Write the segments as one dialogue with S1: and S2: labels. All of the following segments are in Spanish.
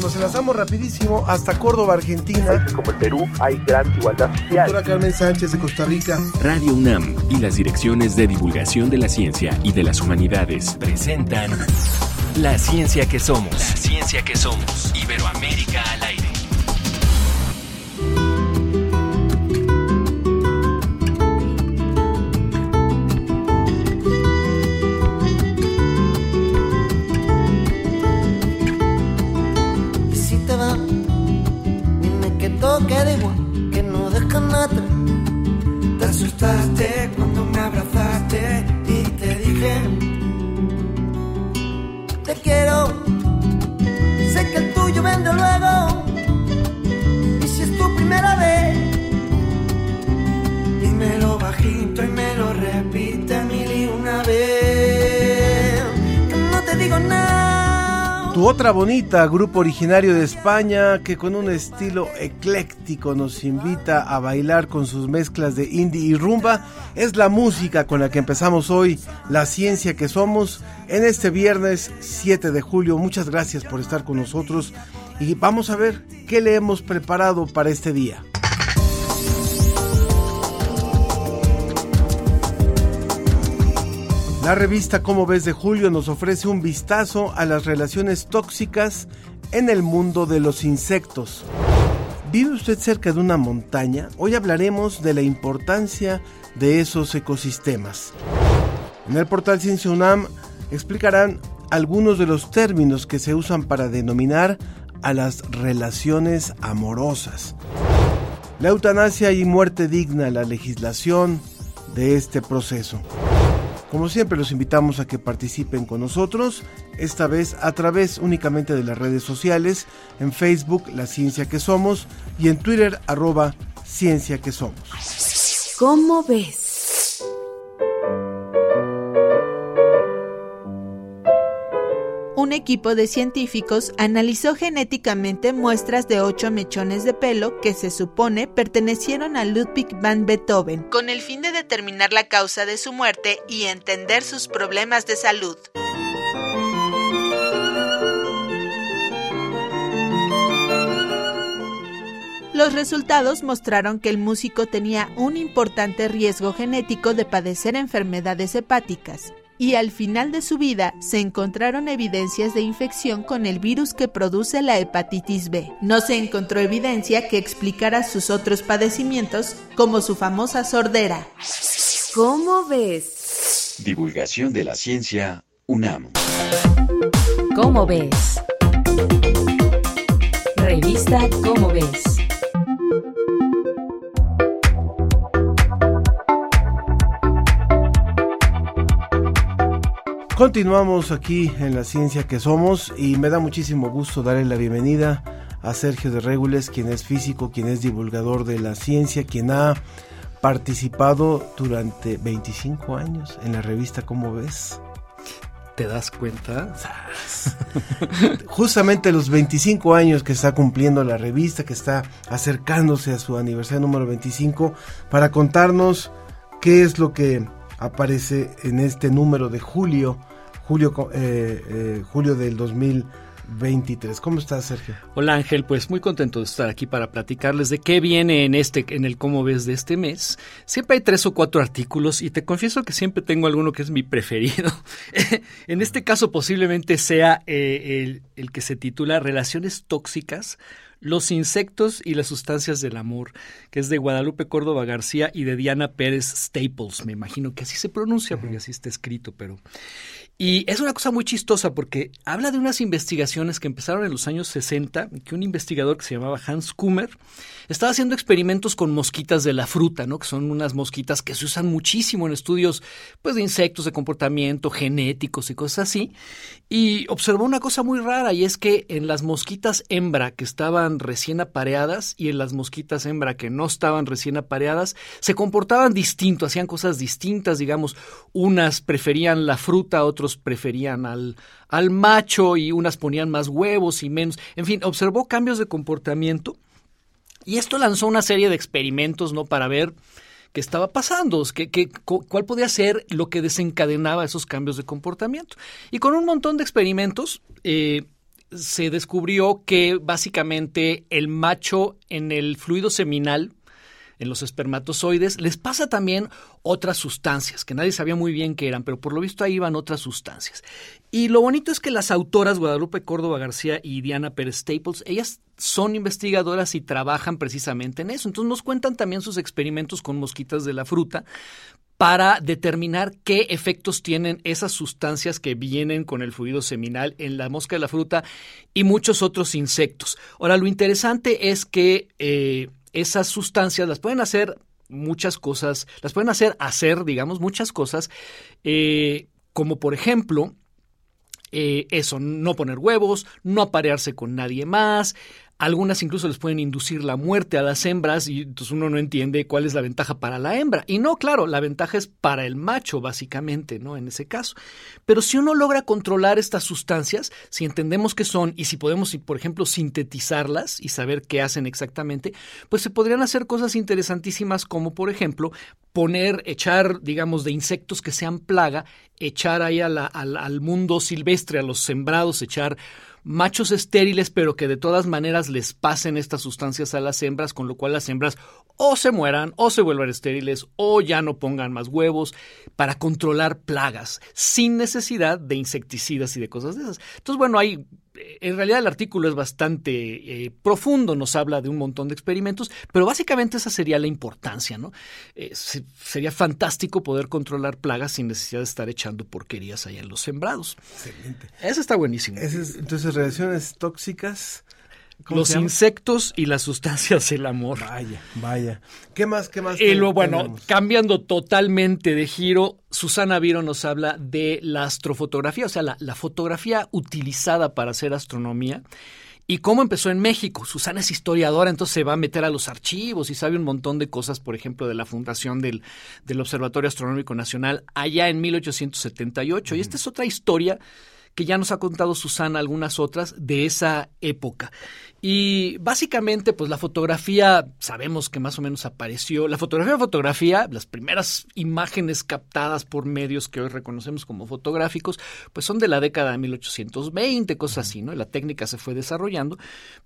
S1: Nos enlazamos rapidísimo hasta Córdoba, Argentina.
S2: Como el Perú hay gran igualdad social.
S1: Doctora Carmen Sánchez de Costa Rica.
S3: Radio UNAM y las direcciones de divulgación de la ciencia y de las humanidades presentan La ciencia que somos. La ciencia que somos. Iberoamérica al aire.
S4: Dime que toque de igual, que no dejan atrás. Te asustaste cuando me abrazaste y te dije, te quiero. Sé que el tuyo vende luego. Y si es tu primera vez, dímelo bajito y me lo repite mil y una vez.
S1: Tu otra bonita, grupo originario de España que con un estilo ecléctico nos invita a bailar con sus mezclas de indie y rumba, es la música con la que empezamos hoy, la ciencia que somos, en este viernes 7 de julio. Muchas gracias por estar con nosotros y vamos a ver qué le hemos preparado para este día. La revista Cómo ves de Julio nos ofrece un vistazo a las relaciones tóxicas en el mundo de los insectos. ¿Vive usted cerca de una montaña? Hoy hablaremos de la importancia de esos ecosistemas. En el portal Ciencia UNAM explicarán algunos de los términos que se usan para denominar a las relaciones amorosas. La eutanasia y muerte digna, la legislación de este proceso. Como siempre los invitamos a que participen con nosotros, esta vez a través únicamente de las redes sociales, en Facebook La Ciencia que Somos y en Twitter arroba Ciencia que Somos.
S5: ¿Cómo ves? Equipo de científicos analizó genéticamente muestras de ocho mechones de pelo que se supone pertenecieron a Ludwig van Beethoven, con el fin de determinar la causa de su muerte y entender sus problemas de salud. Los resultados mostraron que el músico tenía un importante riesgo genético de padecer enfermedades hepáticas, y al final de su vida se encontraron evidencias de infección con el virus que produce la hepatitis B. No se encontró evidencia que explicara sus otros padecimientos, como su famosa sordera.
S6: ¿Cómo ves?
S3: Divulgación de la ciencia UNAM.
S6: ¿Cómo ves? Revista ¿Cómo ves?
S1: Continuamos aquí en la ciencia que somos y me da muchísimo gusto darle la bienvenida a Sergio de Regules, quien es físico, quien es divulgador de la ciencia, quien ha participado durante 25 años en la revista ¿Cómo ves?
S7: ¿Te das cuenta?
S1: Justamente los 25 años que está cumpliendo la revista, que está acercándose a su aniversario número 25, para contarnos qué es lo que aparece en este número de julio, julio, eh, eh, julio del 2023. ¿Cómo estás, Sergio?
S7: Hola Ángel, pues muy contento de estar aquí para platicarles de qué viene en este, en el cómo ves de este mes. Siempre hay tres o cuatro artículos y te confieso que siempre tengo alguno que es mi preferido. en este caso posiblemente sea eh, el, el que se titula Relaciones tóxicas los insectos y las sustancias del amor, que es de Guadalupe Córdoba García y de Diana Pérez Staples, me imagino que así se pronuncia porque así está escrito, pero y es una cosa muy chistosa porque habla de unas investigaciones que empezaron en los años 60, que un investigador que se llamaba Hans Kummer estaba haciendo experimentos con mosquitas de la fruta, ¿no? Que son unas mosquitas que se usan muchísimo en estudios pues de insectos, de comportamiento, genéticos y cosas así. Y observó una cosa muy rara y es que en las mosquitas hembra que estaban recién apareadas y en las mosquitas hembra que no estaban recién apareadas se comportaban distinto, hacían cosas distintas, digamos, unas preferían la fruta, preferían al, al macho y unas ponían más huevos y menos. En fin, observó cambios de comportamiento y esto lanzó una serie de experimentos, ¿no? Para ver qué estaba pasando, qué, qué, cuál podía ser lo que desencadenaba esos cambios de comportamiento. Y con un montón de experimentos, eh, se descubrió que básicamente el macho en el fluido seminal, en los espermatozoides, les pasa también otras sustancias, que nadie sabía muy bien qué eran, pero por lo visto ahí iban otras sustancias. Y lo bonito es que las autoras Guadalupe Córdoba García y Diana Pérez Staples, ellas son investigadoras y trabajan precisamente en eso. Entonces nos cuentan también sus experimentos con mosquitas de la fruta para determinar qué efectos tienen esas sustancias que vienen con el fluido seminal en la mosca de la fruta y muchos otros insectos. Ahora, lo interesante es que eh, esas sustancias las pueden hacer muchas cosas, las pueden hacer hacer, digamos, muchas cosas, eh, como por ejemplo, eh, eso, no poner huevos, no aparearse con nadie más, algunas incluso les pueden inducir la muerte a las hembras y entonces uno no entiende cuál es la ventaja para la hembra. Y no, claro, la ventaja es para el macho, básicamente, ¿no? En ese caso. Pero si uno logra controlar estas sustancias, si entendemos qué son y si podemos, por ejemplo, sintetizarlas y saber qué hacen exactamente, pues se podrían hacer cosas interesantísimas como, por ejemplo, poner, echar, digamos, de insectos que sean plaga, echar ahí al, al mundo silvestre, a los sembrados, echar machos estériles, pero que de todas maneras les pasen estas sustancias a las hembras, con lo cual las hembras o se mueran, o se vuelvan estériles, o ya no pongan más huevos, para controlar plagas, sin necesidad de insecticidas y de cosas de esas. Entonces, bueno, hay en realidad el artículo es bastante eh, profundo, nos habla de un montón de experimentos, pero básicamente esa sería la importancia, ¿no? Eh, sería fantástico poder controlar plagas sin necesidad de estar echando porquerías allá en los sembrados. Excelente. Eso está buenísimo.
S1: entonces, relaciones tóxicas
S7: los insectos y las sustancias del amor.
S1: Vaya, vaya. ¿Qué más, qué más?
S7: Y lo, bueno, cambiando totalmente de giro, Susana Viro nos habla de la astrofotografía, o sea, la, la fotografía utilizada para hacer astronomía y cómo empezó en México. Susana es historiadora, entonces se va a meter a los archivos y sabe un montón de cosas, por ejemplo, de la fundación del, del Observatorio Astronómico Nacional allá en 1878. Y esta es otra historia que ya nos ha contado Susana algunas otras de esa época. Y básicamente, pues la fotografía, sabemos que más o menos apareció. La fotografía, fotografía, las primeras imágenes captadas por medios que hoy reconocemos como fotográficos, pues son de la década de 1820, cosas así, ¿no? Y la técnica se fue desarrollando.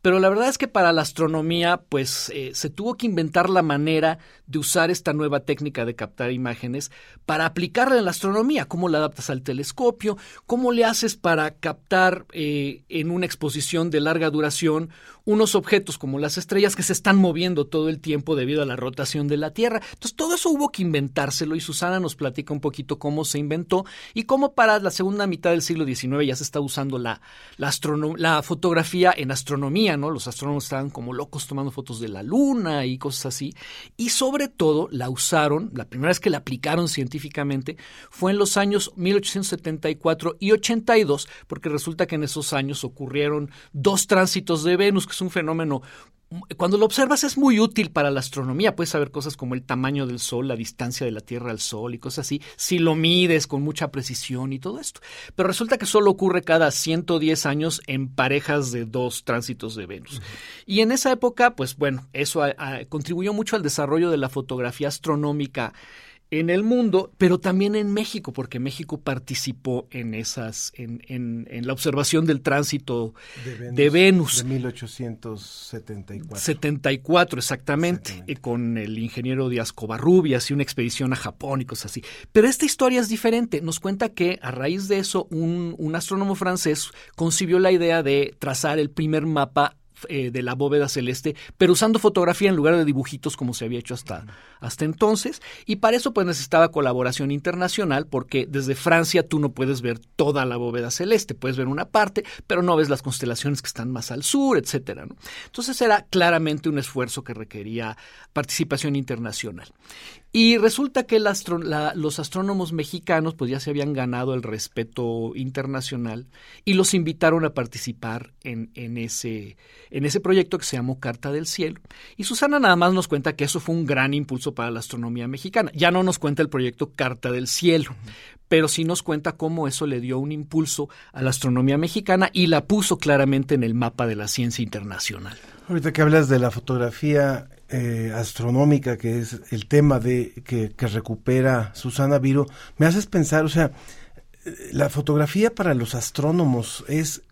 S7: Pero la verdad es que para la astronomía, pues eh, se tuvo que inventar la manera de usar esta nueva técnica de captar imágenes para aplicarla en la astronomía. ¿Cómo la adaptas al telescopio? ¿Cómo le haces para captar eh, en una exposición de larga duración unos objetos como las estrellas que se están moviendo todo el tiempo debido a la rotación de la Tierra. Entonces todo eso hubo que inventárselo y Susana nos platica un poquito cómo se inventó y cómo para la segunda mitad del siglo XIX ya se está usando la, la, la fotografía en astronomía, ¿no? Los astrónomos estaban como locos tomando fotos de la luna y cosas así. Y sobre todo la usaron, la primera vez que la aplicaron científicamente fue en los años 1874 y 82, porque resulta que en esos años ocurrieron dos tránsitos de Venus que es un fenómeno cuando lo observas es muy útil para la astronomía. Puedes saber cosas como el tamaño del Sol, la distancia de la Tierra al Sol y cosas así, si lo mides con mucha precisión y todo esto. Pero resulta que solo ocurre cada 110 años en parejas de dos tránsitos de Venus. Y en esa época, pues bueno, eso contribuyó mucho al desarrollo de la fotografía astronómica en el mundo, pero también en México, porque México participó en esas, en, en, en la observación del tránsito de Venus.
S1: De, 1874.
S7: 74, exactamente, eh, con el ingeniero Díaz Covarrubias y una expedición a Japón y cosas así. Pero esta historia es diferente. Nos cuenta que a raíz de eso, un, un astrónomo francés concibió la idea de trazar el primer mapa eh, de la bóveda celeste, pero usando fotografía en lugar de dibujitos como se había hecho hasta, hasta entonces. Y para eso pues necesitaba colaboración internacional porque desde Francia tú no puedes ver toda la bóveda celeste, puedes ver una parte, pero no ves las constelaciones que están más al sur, etcétera. Entonces era claramente un esfuerzo que requería participación internacional. Y resulta que los astrónomos mexicanos pues ya se habían ganado el respeto internacional y los invitaron a participar en, en, ese, en ese proyecto que se llamó Carta del Cielo. Y Susana nada más nos cuenta que eso fue un gran impulso para la astronomía mexicana. Ya no nos cuenta el proyecto Carta del Cielo, pero sí nos cuenta cómo eso le dio un impulso a la astronomía mexicana y la puso claramente en el mapa de la ciencia internacional.
S1: Ahorita que hablas de la fotografía eh, astronómica, que es el tema de que, recupera Susana Viro, me haces pensar, o sea, la fotografía para los astrónomos es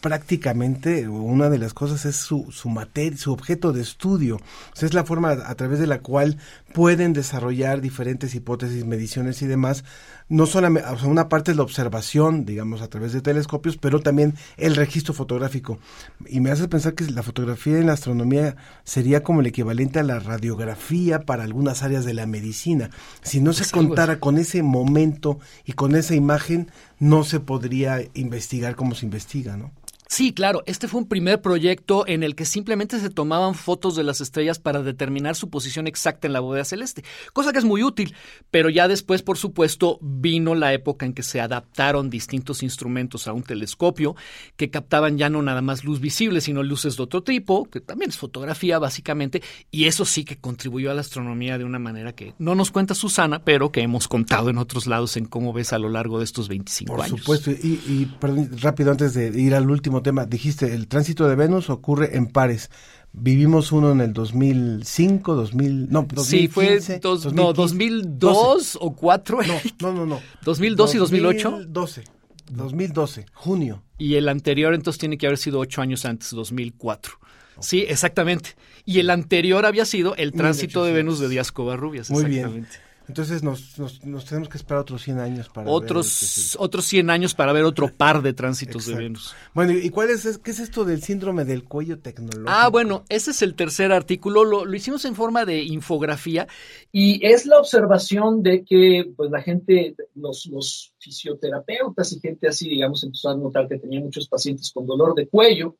S1: prácticamente una de las cosas es su, su materia, su objeto de estudio. Es la forma a través de la cual pueden desarrollar diferentes hipótesis, mediciones y demás. No solamente, o sea, una parte es la observación, digamos, a través de telescopios, pero también el registro fotográfico. Y me hace pensar que la fotografía en la astronomía sería como el equivalente a la radiografía para algunas áreas de la medicina. Si no se contara con ese momento y con esa imagen, no se podría investigar como se investiga, ¿no?
S7: Sí, claro, este fue un primer proyecto en el que simplemente se tomaban fotos de las estrellas para determinar su posición exacta en la bóveda celeste, cosa que es muy útil, pero ya después, por supuesto, vino la época en que se adaptaron distintos instrumentos a un telescopio que captaban ya no nada más luz visible, sino luces de otro tipo, que también es fotografía básicamente, y eso sí que contribuyó a la astronomía de una manera que no nos cuenta Susana, pero que hemos contado en otros lados en cómo ves a lo largo de estos 25 años.
S1: Por supuesto, y, y perdón, rápido antes de ir al último tema, dijiste, el tránsito de Venus ocurre en pares. Vivimos uno en el 2005, 2000, no, 2015,
S7: sí, fue dos, no, 2002 o 4.
S1: No, no, no, no.
S7: 2002 y 2008.
S1: 2012. 2012, junio.
S7: Y el anterior entonces tiene que haber sido ocho años antes, 2004. Sí, exactamente. Y el anterior había sido el tránsito de Venus de Díaz Covarrubias.
S1: Muy bien. Entonces nos, nos, nos, tenemos que esperar otros 100 años para
S7: otros, ver otros 100 años para ver otro par de tránsitos Exacto. de Venus.
S1: Bueno, ¿y cuál es, qué es esto del síndrome del cuello tecnológico?
S7: Ah, bueno, ese es el tercer artículo, lo, lo hicimos en forma de infografía y es la observación de que pues la gente, los, los fisioterapeutas y gente así, digamos, empezó a notar que tenía muchos pacientes con dolor de cuello,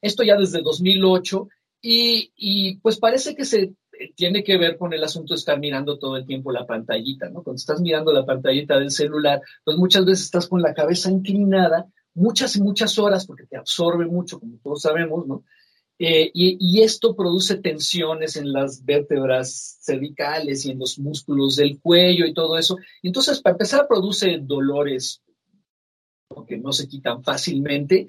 S7: esto ya desde 2008, y, y pues parece que se tiene que ver con el asunto de estar mirando todo el tiempo la pantallita, ¿no? Cuando estás mirando la pantallita del celular, pues muchas veces estás con la cabeza inclinada muchas y muchas horas porque te absorbe mucho, como todos sabemos, ¿no? Eh, y, esto produce tensiones en las vértebras cervicales y en los músculos del cuello y todo eso. Entonces, para empezar, produce dolores que no se quitan fácilmente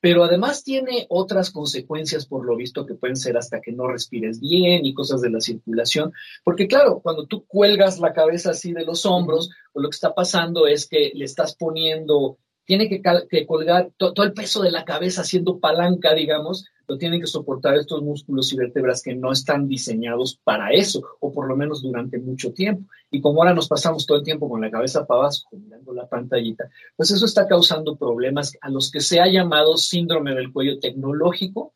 S7: pero además tiene otras consecuencias por lo visto que pueden ser hasta que no respires bien y cosas de la circulación, porque claro, cuando tú cuelgas la cabeza así de los hombros, pues lo que está pasando es que le estás poniendo, tiene que, colgar to todo el peso de la cabeza haciendo palanca, digamos, lo tienen que soportar estos músculos y vértebras que no están diseñados para eso, o por lo menos durante mucho tiempo. Y como ahora nos pasamos todo el tiempo con la cabeza para abajo, mirando la pantallita, pues eso está causando problemas a los que se ha llamado síndrome del cuello tecnológico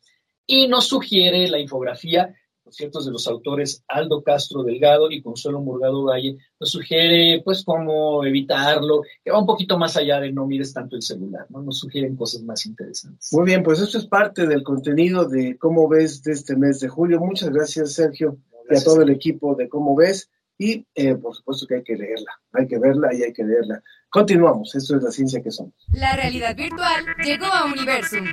S7: y nos sugiere la infografía ciertos de los autores Aldo Castro Delgado y Consuelo Murgado Valle, nos sugiere pues cómo evitarlo, que va un poquito más allá de no mires tanto el celular, ¿no? Nos sugieren cosas más interesantes.
S1: Muy bien, pues esto es parte del contenido de Cómo ves de este mes de julio. Muchas gracias, Sergio, gracias. y a todo el equipo de Cómo ves. Y eh, por supuesto que hay que leerla, hay que verla y hay que leerla. Continuamos, esto es la ciencia que somos.
S8: La realidad virtual llegó a Universum.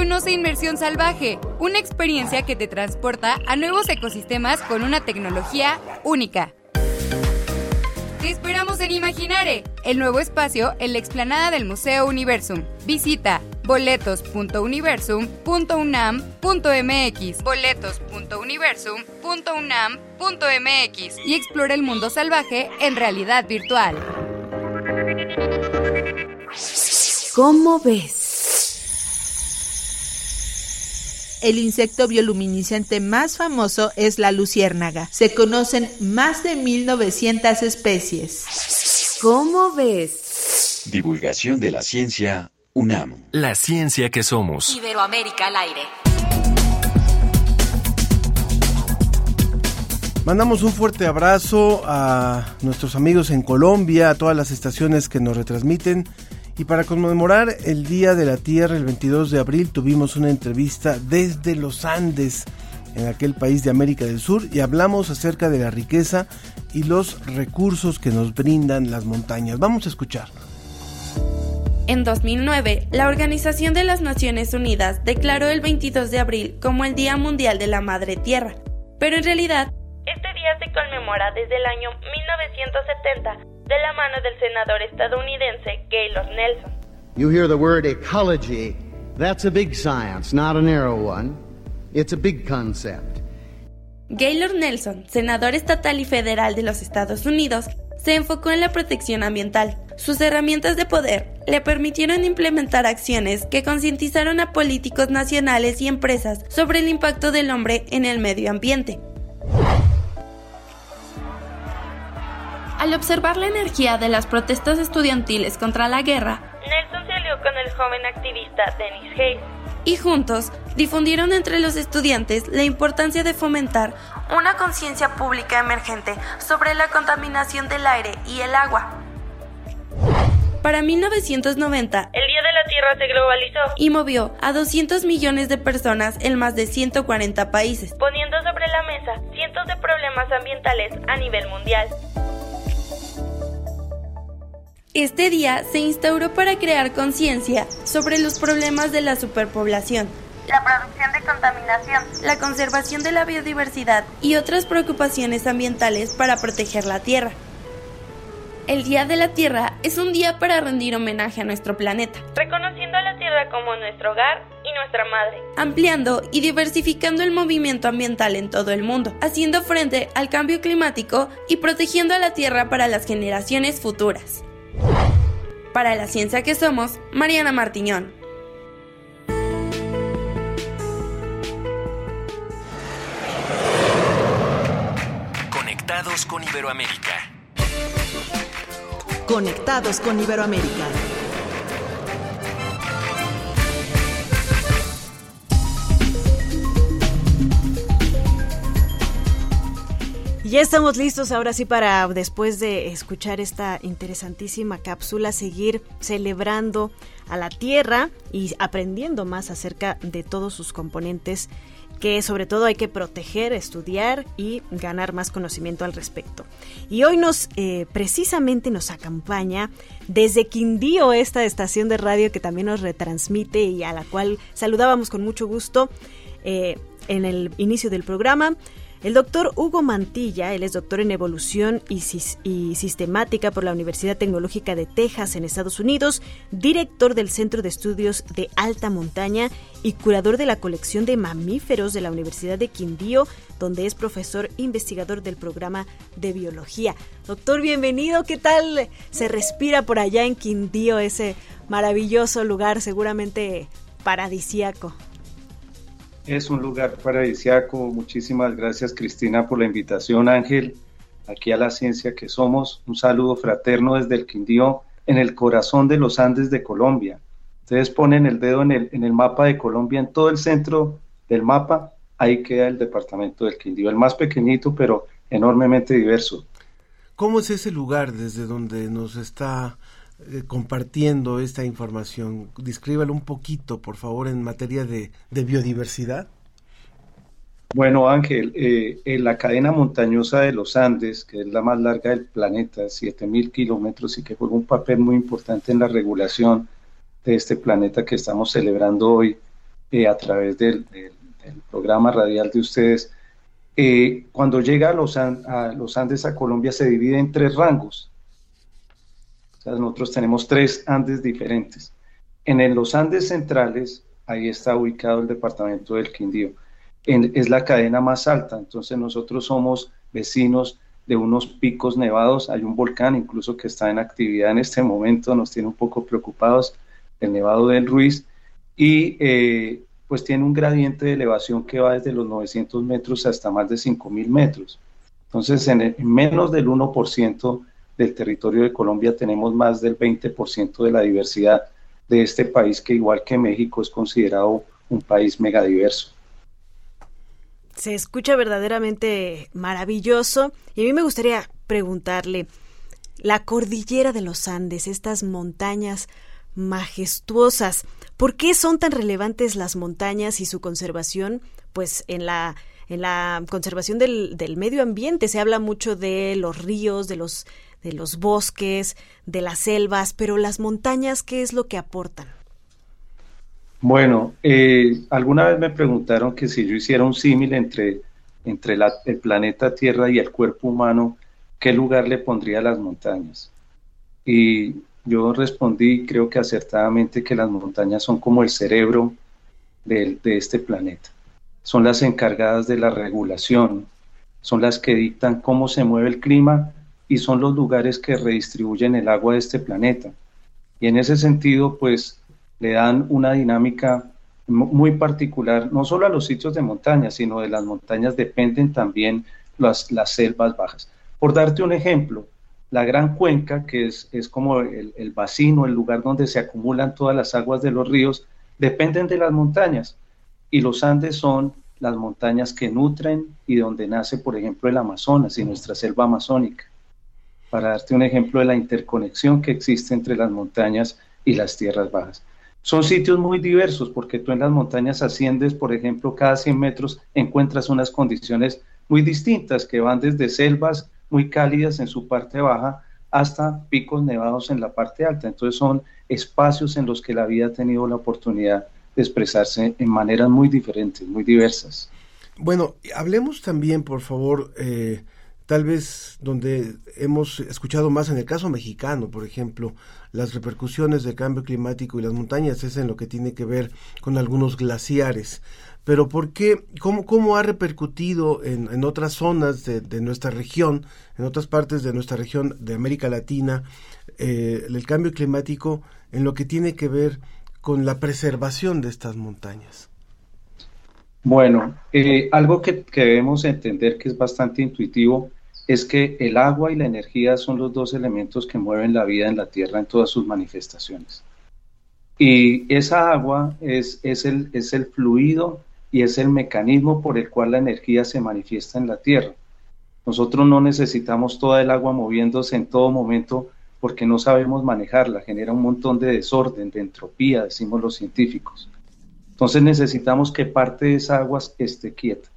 S8: Conoce Inmersión Salvaje, una experiencia que te transporta a nuevos ecosistemas con una tecnología única. Te esperamos en Imaginare, el nuevo espacio en la explanada del Museo Universum. Visita boletos.universum.unam.mx boletos.universum.unam.mx y explora el mundo salvaje en realidad virtual.
S6: ¿Cómo ves?
S5: El insecto bioluminiscente más famoso es la luciérnaga. Se conocen más de 1900 especies.
S6: ¿Cómo ves?
S3: Divulgación de la ciencia UNAM. La ciencia que somos.
S6: Iberoamérica al aire.
S1: Mandamos un fuerte abrazo a nuestros amigos en Colombia, a todas las estaciones que nos retransmiten. Y para conmemorar el Día de la Tierra, el 22 de abril, tuvimos una entrevista desde los Andes, en aquel país de América del Sur, y hablamos acerca de la riqueza y los recursos que nos brindan las montañas. Vamos a escuchar.
S9: En 2009, la Organización de las Naciones Unidas declaró el 22 de abril como el Día Mundial de la Madre Tierra, pero en realidad, este día se conmemora desde el año 1970 de la mano del senador estadounidense Gaylord Nelson.
S10: You hear the word ecology. That's a big science, not a narrow one. It's a big concept.
S9: Gaylord Nelson, senador estatal y federal de los Estados Unidos, se enfocó en la protección ambiental. Sus herramientas de poder le permitieron implementar acciones que concientizaron a políticos nacionales y empresas sobre el impacto del hombre en el medio ambiente. Al observar la energía de las protestas estudiantiles contra la guerra, Nelson se alió con el joven activista Dennis Hayes y juntos difundieron entre los estudiantes la importancia de fomentar una conciencia pública emergente sobre la contaminación del aire y el agua. Para 1990, el Día de la Tierra se globalizó y movió a 200 millones de personas en más de 140 países, poniendo sobre la mesa cientos de problemas ambientales a nivel mundial. Este día se instauró para crear conciencia sobre los problemas de la superpoblación, la producción de contaminación, la conservación de la biodiversidad y otras preocupaciones ambientales para proteger la Tierra. El Día de la Tierra es un día para rendir homenaje a nuestro planeta, reconociendo a la Tierra como nuestro hogar y nuestra madre, ampliando y diversificando el movimiento ambiental en todo el mundo, haciendo frente al cambio climático y protegiendo a la Tierra para las generaciones futuras. Para la ciencia que somos, Mariana Martiñón.
S3: Conectados con Iberoamérica.
S11: Conectados con Iberoamérica. Ya estamos listos ahora sí para, después de escuchar esta interesantísima cápsula, seguir celebrando a la Tierra y aprendiendo más acerca de todos sus componentes que sobre todo hay que proteger, estudiar y ganar más conocimiento al respecto. Y hoy nos, eh, precisamente nos acompaña desde Quindío, esta estación de radio que también nos retransmite y a la cual saludábamos con mucho gusto eh, en el inicio del programa. El doctor Hugo Mantilla, él es doctor en evolución y, sistemática por la Universidad Tecnológica de Texas en Estados Unidos, director del Centro de Estudios de Alta Montaña y curador de la colección de mamíferos de la Universidad de Quindío, donde es profesor investigador del programa de biología. Doctor, bienvenido, ¿qué tal se respira por allá en Quindío, ese maravilloso lugar seguramente paradisíaco?
S12: Es un lugar paradisiaco. Muchísimas gracias Cristina por la invitación, Ángel, aquí a la ciencia que somos. Un saludo fraterno desde el Quindío, en el corazón de los Andes de Colombia. Ustedes ponen el dedo en el, en el mapa de Colombia, en todo el centro del mapa, ahí queda el departamento del Quindío, el más pequeñito, pero enormemente diverso.
S1: ¿Cómo es ese lugar desde donde nos está eh, compartiendo esta información. Descríbalo un poquito, por favor, en materia de, biodiversidad.
S12: Bueno, Ángel, eh, en la cadena montañosa de los Andes, que es la más larga del planeta, 7.000 kilómetros y que juega un papel muy importante en la regulación de este planeta que estamos celebrando hoy eh, a través del, programa radial de ustedes, cuando llega a los, a los Andes a Colombia se divide en tres rangos nosotros tenemos tres Andes diferentes. En los Andes centrales, ahí está ubicado el departamento del Quindío. es la cadena más alta, entonces nosotros somos vecinos de unos picos nevados. Hay un volcán incluso que está en actividad en este momento, nos tiene un poco preocupados, el Nevado del Ruiz, y eh, pues tiene un gradiente de elevación que va desde los 900 metros hasta más de 5.000 metros. Entonces, en, en menos del 1% del territorio de Colombia tenemos más del 20% de la diversidad de este país que igual que México es considerado un país megadiverso.
S11: Se escucha verdaderamente maravilloso y a mí me gustaría preguntarle, la cordillera de los Andes, estas montañas majestuosas, ¿por qué son tan relevantes las montañas y su conservación? Pues en la en la conservación del, del medio ambiente se habla mucho de los ríos, de los de los bosques, de las selvas, pero las montañas, ¿qué es lo que aportan?
S12: Bueno, eh, alguna vez me preguntaron que si yo hiciera un símil entre, entre el planeta Tierra y el cuerpo humano, ¿qué lugar le pondría a las montañas? Y yo respondí, creo que acertadamente, que las montañas son como el cerebro de, de este planeta. Son las encargadas de la regulación, son las que dictan cómo se mueve el clima y son los lugares que redistribuyen el agua de este planeta. Y en ese sentido, pues le dan una dinámica muy particular, no solo a los sitios de montaña, sino de las montañas dependen también las, las selvas bajas. Por darte un ejemplo, la gran cuenca, que es, es como el, el vacino, el lugar donde se acumulan todas las aguas de los ríos, dependen de las montañas. Y los Andes son las montañas que nutren y donde nace, por ejemplo, el Amazonas y nuestra selva amazónica. Para darte un ejemplo de la interconexión que existe entre las montañas y las tierras bajas. Son sitios muy diversos porque tú en las montañas asciendes, por ejemplo, cada 100 metros encuentras unas condiciones muy distintas que van desde selvas muy cálidas en su parte baja hasta picos nevados en la parte alta. Entonces son espacios en los que la vida ha tenido la oportunidad de expresarse en maneras muy diferentes, muy diversas.
S1: Bueno, hablemos también, por favor, eh, tal vez donde hemos escuchado más en el caso mexicano, por ejemplo, las repercusiones del cambio climático y las montañas es en lo que tiene que ver con algunos glaciares. Pero ¿por qué? ¿Cómo, cómo ha repercutido en, en otras zonas de, de, nuestra región, en otras partes de nuestra región de América Latina, eh, el cambio climático en lo que tiene que ver con la preservación de estas montañas?
S12: Bueno, eh, algo que, que, debemos entender que es bastante intuitivo es que el agua y la energía son los dos elementos que mueven la vida en la Tierra en todas sus manifestaciones. Y esa agua es, el fluido y es el mecanismo por el cual la energía se manifiesta en la Tierra. Nosotros no necesitamos toda el agua moviéndose en todo momento porque no sabemos manejarla, genera un montón de desorden, de entropía, decimos los científicos. Entonces necesitamos que parte de esa agua esté quieta.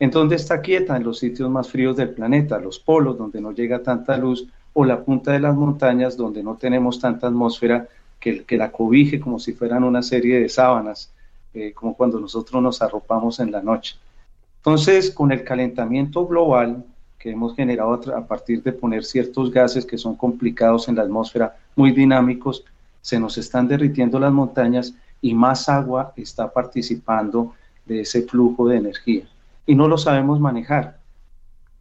S12: ¿En dónde está quieta? En los sitios más fríos del planeta, los polos donde no llega tanta luz o la punta de las montañas donde no tenemos tanta atmósfera que, que la cobije como si fueran una serie de sábanas, eh, como cuando nosotros nos arropamos en la noche. Entonces, con el calentamiento global, que hemos generado a partir de poner ciertos gases que son complicados en la atmósfera, muy dinámicos, se nos están derritiendo las montañas y más agua está participando de ese flujo de energía. Y no lo sabemos manejar.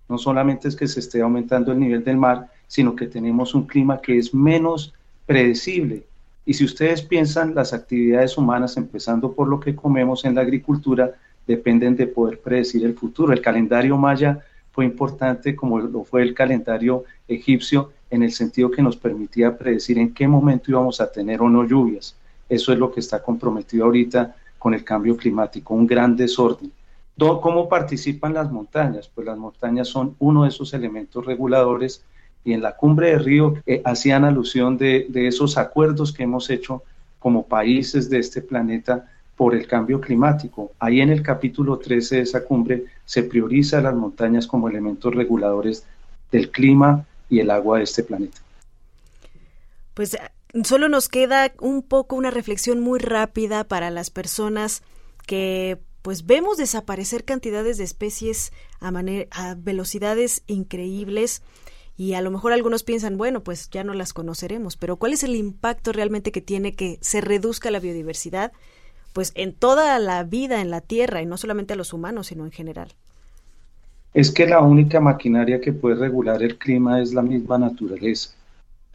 S12: No solamente es que se esté aumentando el nivel del mar, sino que tenemos un clima que es menos predecible. Y si ustedes piensan, las actividades humanas, empezando por lo que comemos en la agricultura, dependen de poder predecir el futuro. El calendario maya fue importante como lo fue el calendario egipcio en el sentido que nos permitía predecir en qué momento íbamos a tener o no lluvias. Eso es lo que está comprometido ahorita con el cambio climático, un gran desorden. ¿Cómo participan las montañas? Pues las montañas son uno de esos elementos reguladores y en la cumbre de Río eh, hacían alusión de, de esos acuerdos que hemos hecho como países de este planeta por el cambio climático. Ahí en el capítulo 13 de esa cumbre se prioriza las montañas como elementos reguladores del clima y el agua de este planeta.
S11: Pues solo nos queda un poco una reflexión muy rápida para las personas que pues vemos desaparecer cantidades de especies a, a velocidades increíbles y a lo mejor algunos piensan, bueno, pues ya no las conoceremos, pero ¿cuál es el impacto realmente que tiene que se reduzca la biodiversidad? pues en toda la vida en la Tierra y no solamente a los humanos, sino en general.
S12: Es que la única maquinaria que puede regular el clima es la misma naturaleza.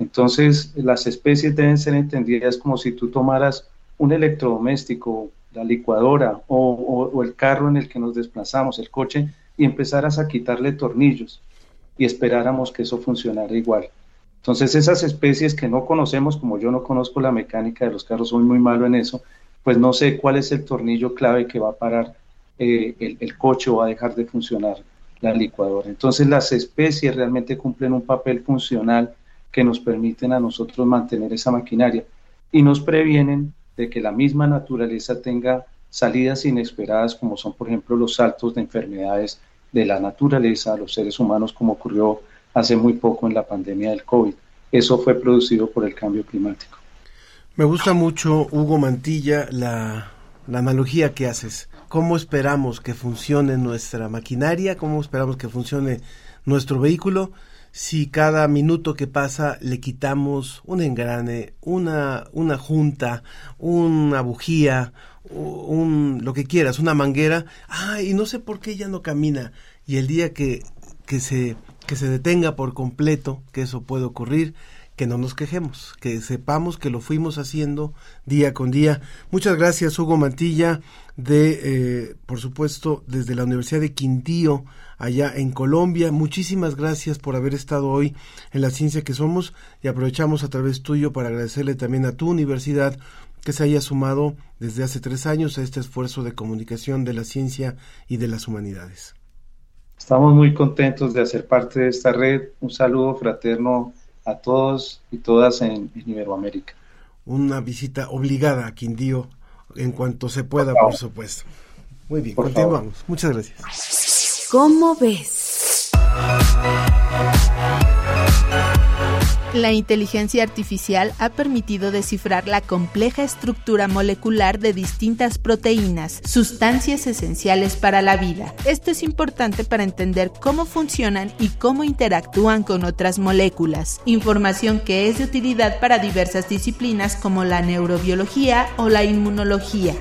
S12: Entonces, las especies deben ser entendidas como si tú tomaras un electrodoméstico, la licuadora o, el carro en el que nos desplazamos, el coche, y empezaras a quitarle tornillos y esperáramos que eso funcionara igual. Entonces, esas especies que no conocemos, como yo no conozco la mecánica de los carros, soy muy malo en eso, pues no sé cuál es el tornillo clave que va a parar eh, el, el, coche o va a dejar de funcionar la licuadora. Entonces las especies realmente cumplen un papel funcional que nos permiten a nosotros mantener esa maquinaria y nos previenen de que la misma naturaleza tenga salidas inesperadas como son por ejemplo los saltos de enfermedades de la naturaleza a los seres humanos como ocurrió hace muy poco en la pandemia del COVID. Eso fue producido por el cambio climático.
S1: Me gusta mucho, Hugo Mantilla, la, la, analogía que haces. ¿Cómo esperamos que funcione nuestra maquinaria? ¿Cómo esperamos que funcione nuestro vehículo? Si cada minuto que pasa le quitamos un engrane, una, una junta, una bujía, un, lo que quieras, una manguera. Ah, y no sé por qué ya no camina. Y el día que, que se que se detenga por completo, que eso puede ocurrir, que no nos quejemos, que sepamos que lo fuimos haciendo día con día. Muchas gracias, Hugo Mantilla, de, eh, por supuesto, desde la Universidad de Quintío, allá en Colombia. Muchísimas gracias por haber estado hoy en la ciencia que somos y aprovechamos a través tuyo para agradecerle también a tu universidad que se haya sumado desde hace tres años a este esfuerzo de comunicación de la ciencia y de las humanidades.
S12: Estamos muy contentos de hacer parte de esta red. Un saludo fraterno a todos y todas en, Iberoamérica.
S1: Una visita obligada a Quindío en cuanto se pueda, por, supuesto. Muy bien, continuamos. Muchas gracias.
S6: ¿Cómo ves?
S5: La inteligencia artificial ha permitido descifrar la compleja estructura molecular de distintas proteínas, sustancias esenciales para la vida. Esto es importante para entender cómo funcionan y cómo interactúan con otras moléculas, información que es de utilidad para diversas disciplinas como la neurobiología o la inmunología.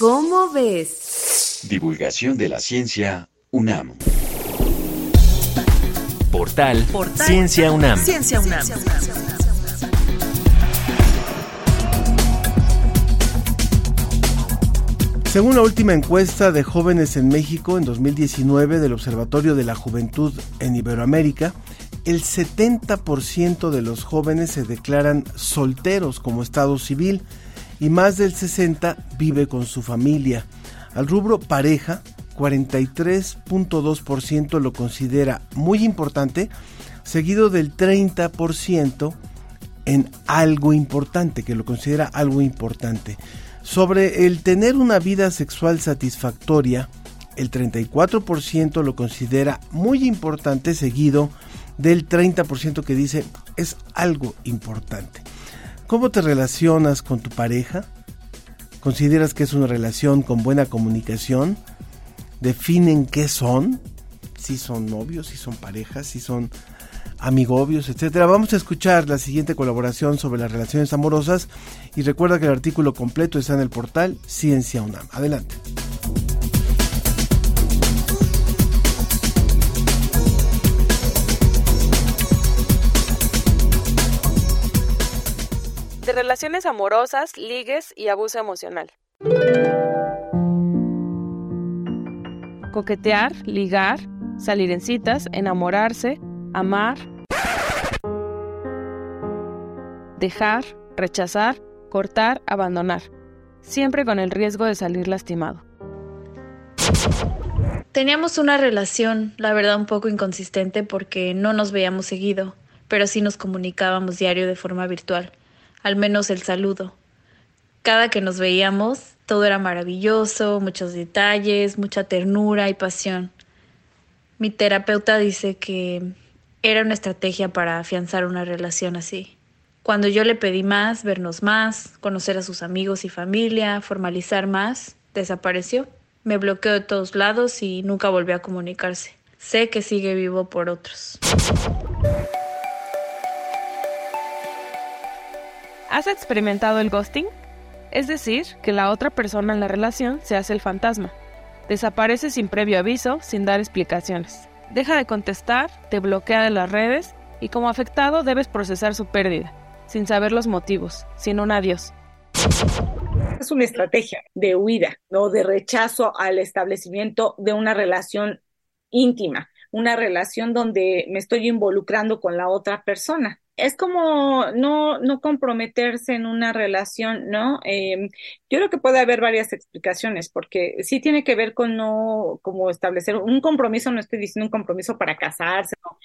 S6: ¿Cómo ves?
S3: Divulgación de la ciencia UNAM. Portal, Ciencia UNAM. Ciencia UNAM.
S1: Según la última encuesta de jóvenes en México en 2019 del Observatorio de la Juventud en Iberoamérica, el 70% de los jóvenes se declaran solteros como estado civil y más del 60% vive con su familia. Al rubro pareja, 43.2% lo considera muy importante, seguido del 30% en algo importante, que lo considera algo importante. Sobre el tener una vida sexual satisfactoria, el 34% lo considera muy importante, seguido del 30% que dice es algo importante. ¿Cómo te relacionas con tu pareja? ¿Consideras que es una relación con buena comunicación? Definen qué son, si son novios, si son parejas, si son amigobios, etcétera. Vamos a escuchar la siguiente colaboración sobre las relaciones amorosas y recuerda que el artículo completo está en el portal Ciencia UNAM. Adelante.
S13: De relaciones amorosas, ligues y abuso emocional. Coquetear, ligar, salir en citas, enamorarse, amar, dejar, rechazar, cortar, abandonar, siempre con el riesgo de salir lastimado.
S14: Teníamos una relación, la verdad, un poco inconsistente porque no nos veíamos seguido, pero sí nos comunicábamos diario de forma virtual, al menos el saludo. Cada que nos veíamos, todo era maravilloso, muchos detalles, mucha ternura y pasión. Mi terapeuta dice que era una estrategia para afianzar una relación así. Cuando yo le pedí más, vernos más, conocer a sus amigos y familia, formalizar más, desapareció. Me bloqueó de todos lados y nunca volvió a comunicarse. Sé que sigue vivo por otros.
S13: ¿Has experimentado el ghosting? Es decir, que la otra persona en la relación se hace el fantasma. Desaparece sin previo aviso, sin dar explicaciones. Deja de contestar, te bloquea de las redes y como afectado debes procesar su pérdida, sin saber los motivos, sin un adiós.
S15: Es una estrategia de huida, ¿no? de rechazo al establecimiento de una relación íntima, una relación donde me estoy involucrando con la otra persona es como no, no comprometerse en una relación, ¿no? Em, yo creo que puede haber varias explicaciones, porque sí tiene que ver con no, como establecer un compromiso, no estoy diciendo un compromiso para casarse, ¿no?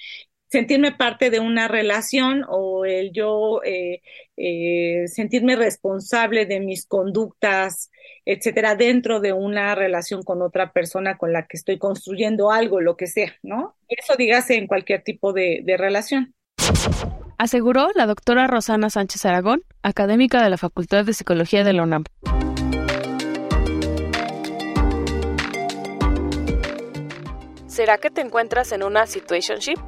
S15: sentirme parte de una relación o el yo eh, eh, sentirme responsable de mis conductas, etcétera, dentro de una relación con otra persona con la que estoy construyendo algo, lo que sea, ¿no? Eso dígase en cualquier tipo de relación
S13: aseguró la doctora Rosana Sánchez Aragón, académica de la Facultad de Psicología de la UNAM. ¿Será que te encuentras en una situationship?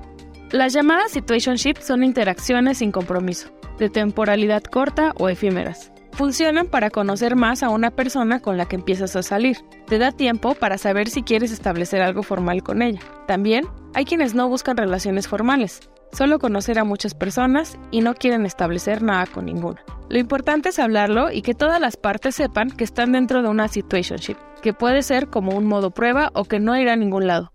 S13: Las llamadas situationship son interacciones sin compromiso, de temporalidad corta o efímeras. Funcionan para conocer más a una persona con la que empiezas a salir. Te da tiempo para saber si quieres establecer algo formal con ella. También hay quienes no buscan relaciones formales, solo conocer a muchas personas y no quieren establecer nada con ninguna. Lo importante es hablarlo y que todas las partes sepan que están dentro de una situationship, que puede ser como un modo prueba o que no irá a ningún lado.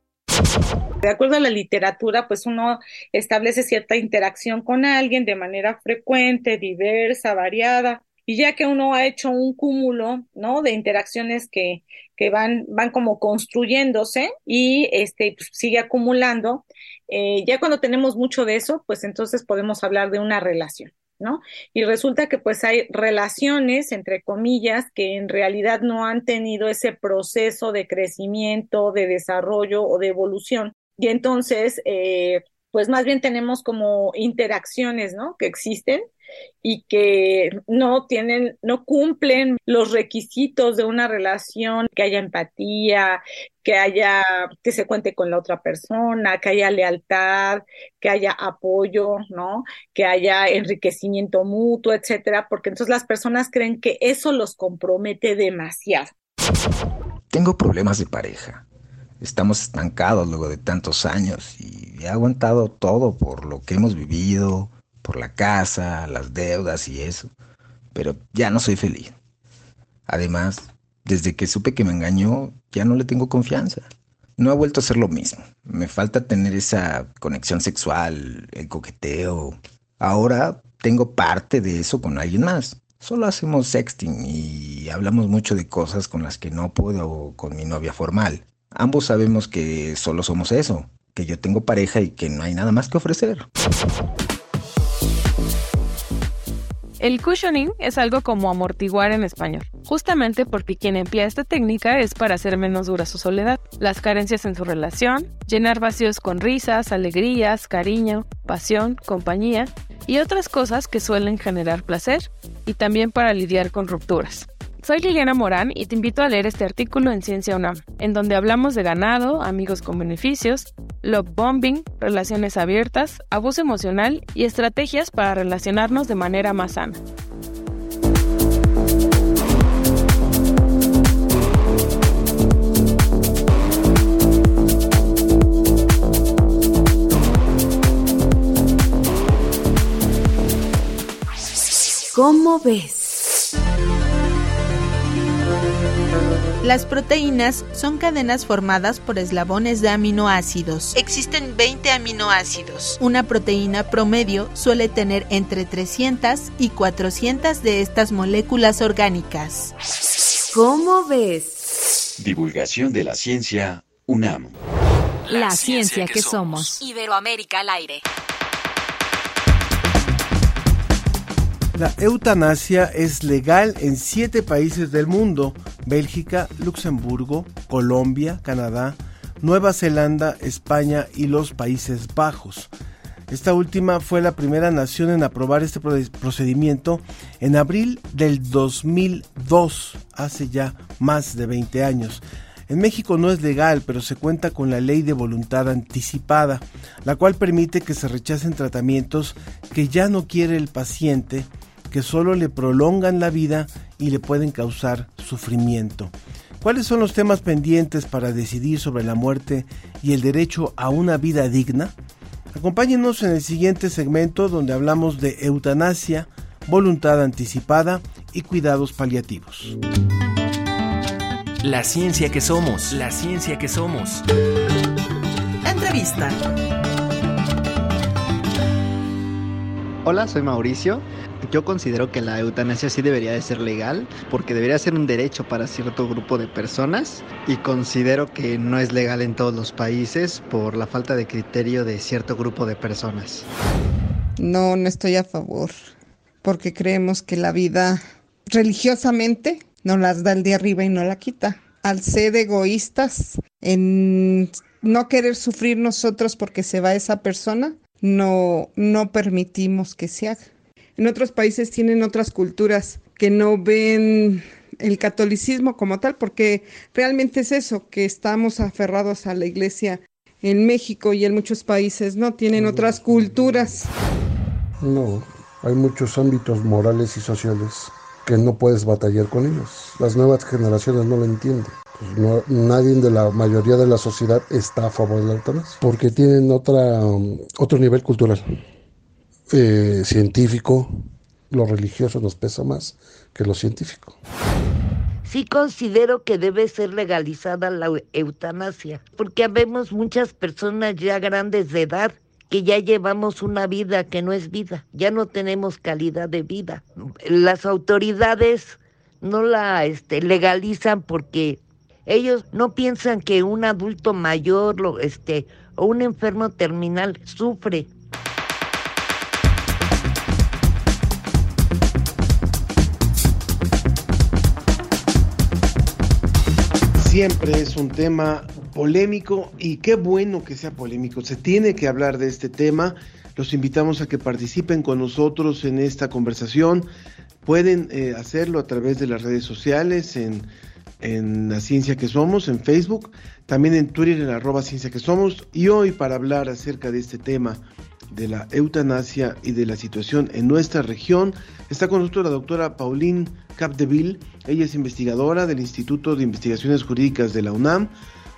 S15: De acuerdo a la literatura, pues uno establece cierta interacción con alguien de manera frecuente, diversa, variada, y ya que uno ha hecho un cúmulo, ¿no? De interacciones que, que van, van como construyéndose y este, pues, sigue acumulando, eh, ya cuando tenemos mucho de eso, pues entonces podemos hablar de una relación. ¿no? Y resulta que pues hay relaciones, entre comillas, que en realidad no han tenido ese proceso de crecimiento, de desarrollo o de evolución. Y entonces, eh, pues más bien tenemos como interacciones, ¿no? Que existen y que no tienen, no cumplen los requisitos de una relación, que haya empatía, que haya, que se cuente con la otra persona, que haya lealtad, que haya apoyo, ¿no? Que haya enriquecimiento mutuo, etcétera, porque entonces las personas creen que eso los compromete demasiado.
S16: Tengo problemas de pareja. Estamos estancados luego de tantos años y he aguantado todo por lo que hemos vivido, por la casa, las deudas y eso, pero ya no soy feliz. Además, desde que supe que me engañó, ya no le tengo confianza. No ha vuelto a ser lo mismo. Me falta tener esa conexión sexual, el coqueteo. Ahora tengo parte de eso con alguien más. Solo hacemos sexting y hablamos mucho de cosas con las que no puedo con mi novia formal. Ambos sabemos que solo somos eso, que yo tengo pareja y que no hay nada más que ofrecer.
S13: El cushioning es algo como amortiguar en español, justamente porque quien emplea esta técnica es para hacer menos dura su soledad, las carencias en su relación, llenar vacíos con risas, alegrías, cariño, pasión, compañía y otras cosas que suelen generar placer, y también para lidiar con rupturas. Soy Liliana Morán y te invito a leer este artículo en Ciencia UNAM, en donde hablamos de ganado, amigos con beneficios, love bombing, relaciones abiertas, abuso emocional y estrategias para relacionarnos de manera más sana.
S6: ¿Cómo ves?
S5: Las proteínas son cadenas formadas por eslabones de aminoácidos. Existen 20 aminoácidos. Una proteína promedio suele tener entre 300 y 400 de estas moléculas orgánicas.
S6: ¿Cómo ves?
S3: Divulgación de la ciencia UNAM.
S6: La, ciencia, que, somos.
S17: Iberoamérica al aire.
S1: La eutanasia es legal en siete países del mundo, Bélgica, Luxemburgo, Colombia, Canadá, Nueva Zelanda, España y los Países Bajos. Esta última fue la primera nación en aprobar este procedimiento en abril del 2002, hace ya más de 20 años. En México no es legal, pero se cuenta con la ley de voluntad anticipada, la cual permite que se rechacen tratamientos que ya no quiere el paciente que solo le prolongan la vida y le pueden causar sufrimiento. ¿Cuáles son los temas pendientes para decidir sobre la muerte y el derecho a una vida digna? Acompáñenos en el siguiente segmento donde hablamos de eutanasia, voluntad anticipada y cuidados paliativos.
S3: La ciencia que somos, la ciencia que somos.
S5: Entrevista.
S18: Hola, soy Mauricio yo considero que la eutanasia sí debería de ser legal porque debería ser un derecho para cierto grupo de personas y considero que no es legal en todos los países por la falta de criterio de cierto grupo de personas.
S19: No, no estoy a favor porque creemos que la vida religiosamente nos las da el de arriba y no la quita. Al ser egoístas en no querer sufrir nosotros porque se va esa persona, no, no permitimos que se haga. En otros países tienen otras culturas que no ven el catolicismo como tal, porque realmente es eso, que estamos aferrados a la iglesia en México y en muchos países no tienen otras culturas.
S20: No, hay muchos ámbitos morales y sociales
S17: que no puedes batallar con ellos. Las nuevas generaciones no lo entienden. Pues nadie de la mayoría de la sociedad está a favor de la eutanasia porque tienen otra, um, otro nivel cultural, eh, científico. Lo religioso nos pesa más que lo científico.
S20: Sí considero que debe ser legalizada la eutanasia, porque habemos muchas personas ya grandes de edad que ya llevamos una vida que no es vida, ya no tenemos calidad de vida. Las autoridades no la este, legalizan porque ellos no piensan que un adulto mayor lo, este, o un enfermo terminal sufre
S1: siempre es un tema polémico y qué bueno que sea polémico. Se tiene que hablar de este tema. Los invitamos a que participen con nosotros en esta conversación. Pueden eh, hacerlo a través de las redes sociales, en, en La Ciencia que Somos, en Facebook, también en Twitter, en arroba Ciencia que Somos. Y hoy para hablar acerca de este tema de la eutanasia y de la situación en nuestra región, está con nosotros la doctora Pauline Capdeville. Ella es investigadora del Instituto de Investigaciones Jurídicas de la UNAM,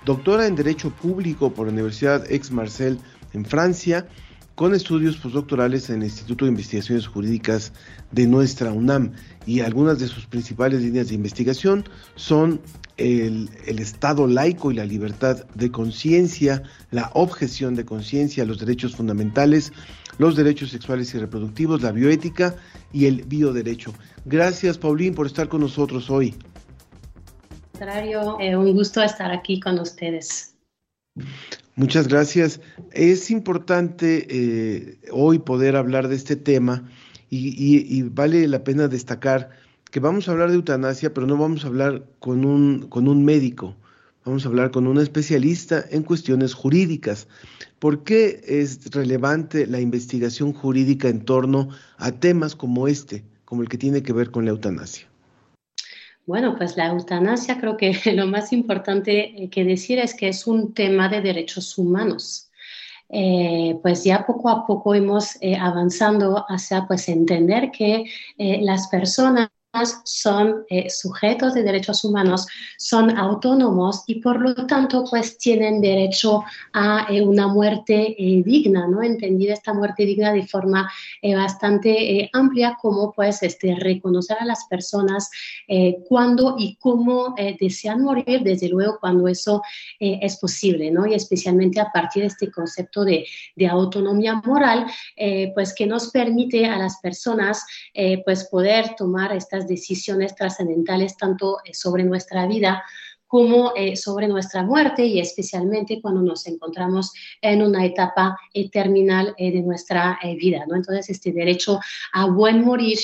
S1: doctora en Derecho Público por la Universidad Aix-Marcel en Francia, con estudios postdoctorales en el Instituto de Investigaciones Jurídicas de nuestra UNAM. Y algunas de sus principales líneas de investigación son el, el, Estado laico y la libertad de conciencia, la objeción de conciencia, los derechos fundamentales, los derechos sexuales y reproductivos, la bioética y el bioderecho. Gracias, Paulín, por estar con nosotros hoy.
S21: Eh, un gusto estar aquí con ustedes.
S1: Muchas gracias. Es importante eh, hoy poder hablar de este tema y, vale la pena destacar que vamos a hablar de eutanasia, pero no vamos a hablar con un, con un médico, vamos a hablar con un especialista en cuestiones jurídicas. ¿Por qué es relevante la investigación jurídica en torno a temas como este, como el que tiene que ver con la eutanasia?
S21: Bueno, pues la eutanasia creo que lo más importante que decir es que es un tema de derechos humanos. Eh, pues ya poco a poco hemos eh, avanzando hacia pues entender que eh, las personas son eh, sujetos de derechos humanos, son autónomos y por lo tanto pues tienen derecho a eh, una muerte eh, digna, ¿no? Entendida esta muerte digna de forma bastante amplia como pues este, reconocer a las personas cuándo y cómo desean morir, desde luego cuando eso es posible, ¿no? Y especialmente a partir de este concepto de, de autonomía moral, pues que nos permite a las personas pues poder tomar estas decisiones trascendentales tanto eh, sobre nuestra vida como eh, sobre nuestra muerte y especialmente cuando nos encontramos en una etapa eh, terminal eh, de nuestra vida. ¿no? Entonces, este derecho a buen morir,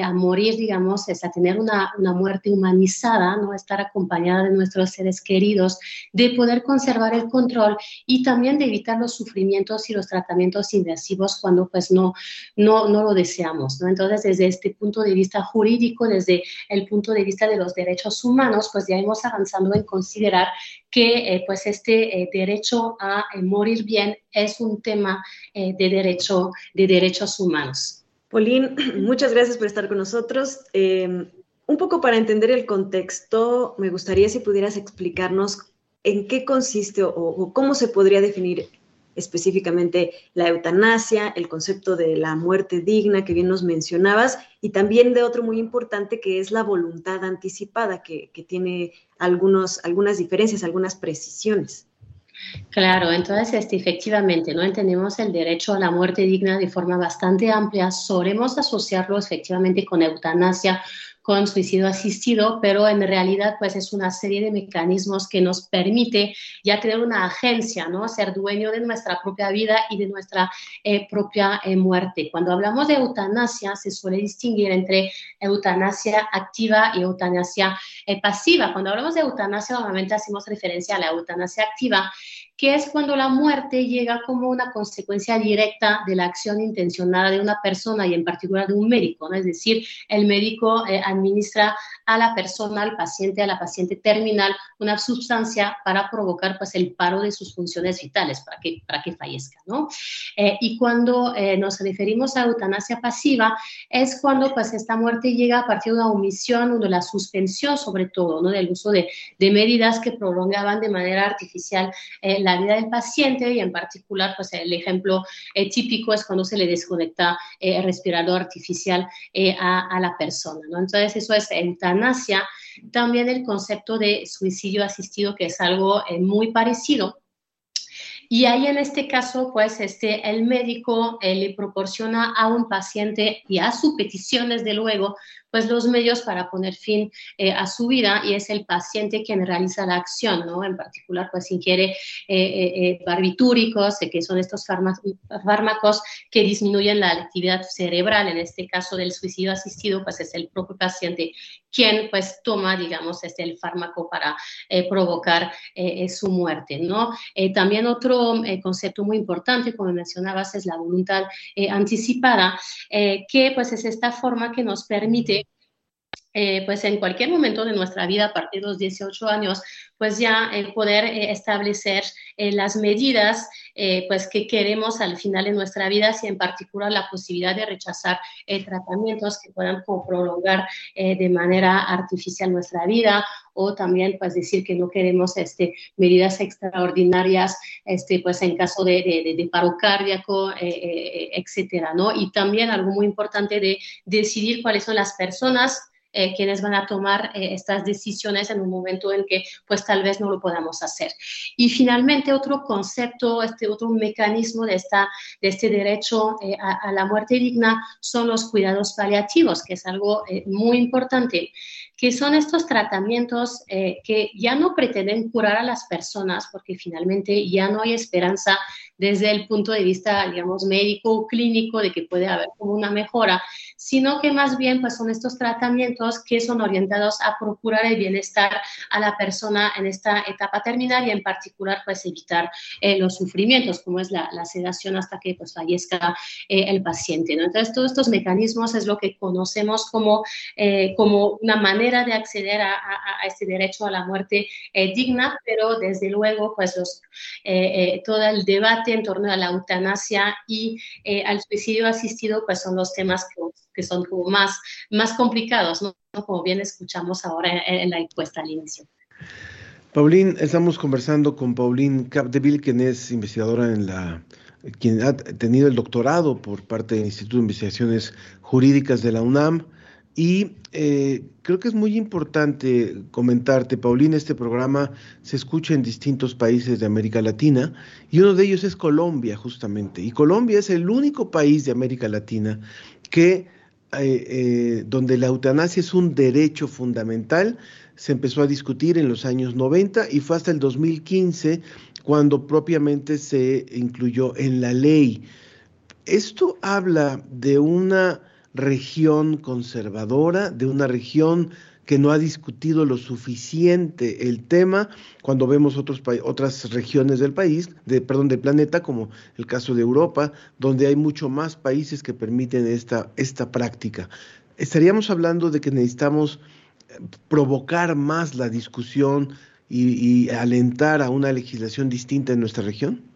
S21: a morir, digamos, es a tener una, una, muerte humanizada, ¿no? estar acompañada de nuestros seres queridos, de poder conservar el control y también de evitar los sufrimientos y los tratamientos invasivos cuando pues no, no, no lo deseamos. ¿no? Entonces, desde este punto de vista jurídico, desde el punto de vista de los derechos humanos, pues ya hemos avanzado en considerar que eh, pues este eh, derecho a eh, morir bien es un tema de, derecho, de derechos humanos.
S11: Pauline, muchas gracias por estar con nosotros. Un poco para entender el contexto, me gustaría si pudieras explicarnos en qué consiste o cómo se podría definir específicamente la eutanasia, el concepto de la muerte digna que bien nos mencionabas, y también de otro muy importante que es la voluntad anticipada, que, tiene algunos, algunas diferencias, algunas precisiones.
S21: Claro, entonces este, efectivamente no entendemos el derecho a la muerte digna de forma bastante amplia, solemos asociarlo efectivamente con eutanasia con suicidio asistido, pero en realidad pues es una serie de mecanismos que nos permite ya tener una agencia, ¿no? Ser dueño de nuestra propia vida y de nuestra eh, propia eh, muerte. Cuando hablamos de eutanasia se suele distinguir entre eutanasia activa y eutanasia eh, pasiva. Cuando hablamos de eutanasia normalmente hacemos referencia a la eutanasia activa que es cuando la muerte llega como una consecuencia directa de la acción intencionada de una persona y en particular de un médico, es decir, el médico eh, administra a la persona, al paciente, a la paciente terminal, una sustancia para provocar pues el paro de sus funciones vitales, para que, para que fallezca, ¿no? Eh, y cuando eh, nos referimos a eutanasia pasiva, es cuando pues esta muerte llega a partir de una omisión o de la suspensión sobre todo, ¿no? Del uso de, de medidas que prolongaban de manera artificial eh, la vida del paciente y en particular pues el ejemplo típico es cuando se le desconecta el respirador artificial a, a, la persona, ¿no? Entonces eso es eutanasia. También el concepto de suicidio asistido, que es algo muy parecido, y ahí en este caso, pues este, el médico eh, le proporciona a un paciente y a su petición, desde luego, pues los medios para poner fin eh, a su vida y es el paciente quien realiza la acción, ¿no? En particular, pues ingiere eh, barbitúricos, que son estos fármacos que disminuyen la actividad cerebral. En este caso del suicidio asistido, pues es el propio paciente quien pues toma, digamos, este, el fármaco para provocar su muerte, ¿no? también otro concepto muy importante, como mencionabas, es la voluntad anticipada, que pues es esta forma que nos permite eh, pues en cualquier momento de nuestra vida, a partir de los 18 años, pues ya eh, poder eh, establecer las medidas pues que queremos al final de nuestra vida, si en particular la posibilidad de rechazar tratamientos que puedan prolongar de manera artificial nuestra vida o también pues decir que no queremos este, medidas extraordinarias este, pues en caso de, de paro cardíaco, etcétera, ¿no? Y también algo muy importante de decidir cuáles son las personas eh, quienes van a tomar eh, estas decisiones en un momento en que pues tal vez no lo podamos hacer. Y finalmente otro concepto, este otro mecanismo de, esta, de este derecho eh, a, la muerte digna son los cuidados paliativos, que es algo muy importante que son estos tratamientos que ya no pretenden curar a las personas, porque finalmente ya no hay esperanza desde el punto de vista, digamos, médico o clínico de que puede haber como una mejora, sino que más bien pues son estos tratamientos que son orientados a procurar el bienestar a la persona en esta etapa terminal y en particular pues evitar eh, los sufrimientos como es la, sedación hasta que pues fallezca eh, el paciente. Entonces todos estos mecanismos es lo que conocemos como, eh, como una manera de acceder a, este derecho a la muerte digna, pero desde luego pues todo el debate en torno a la eutanasia y al suicidio asistido pues son los temas que que son como más, más complicados, ¿no? Como bien escuchamos ahora en, la encuesta al inicio.
S1: Paulín, estamos conversando con Paulín Capdeville, quien es investigadora en la quien ha tenido el doctorado por parte del Instituto de Investigaciones Jurídicas de la UNAM. Y eh, creo que es muy importante comentarte, Paulín, este programa se escucha en distintos países de América Latina y uno de ellos es Colombia, justamente. Y Colombia es el único país de América Latina que eh, eh, donde la eutanasia es un derecho fundamental, se empezó a discutir en los años 90 y fue hasta el 2015 cuando propiamente se incluyó en la ley. Esto habla de una región conservadora, de una región que no ha discutido lo suficiente el tema cuando vemos otros otras regiones del país, de, perdón, del planeta, como el caso de Europa, donde hay mucho más países que permiten esta, esta práctica. Estaríamos hablando de que necesitamos eh, provocar más la discusión y alentar a una legislación distinta en nuestra región?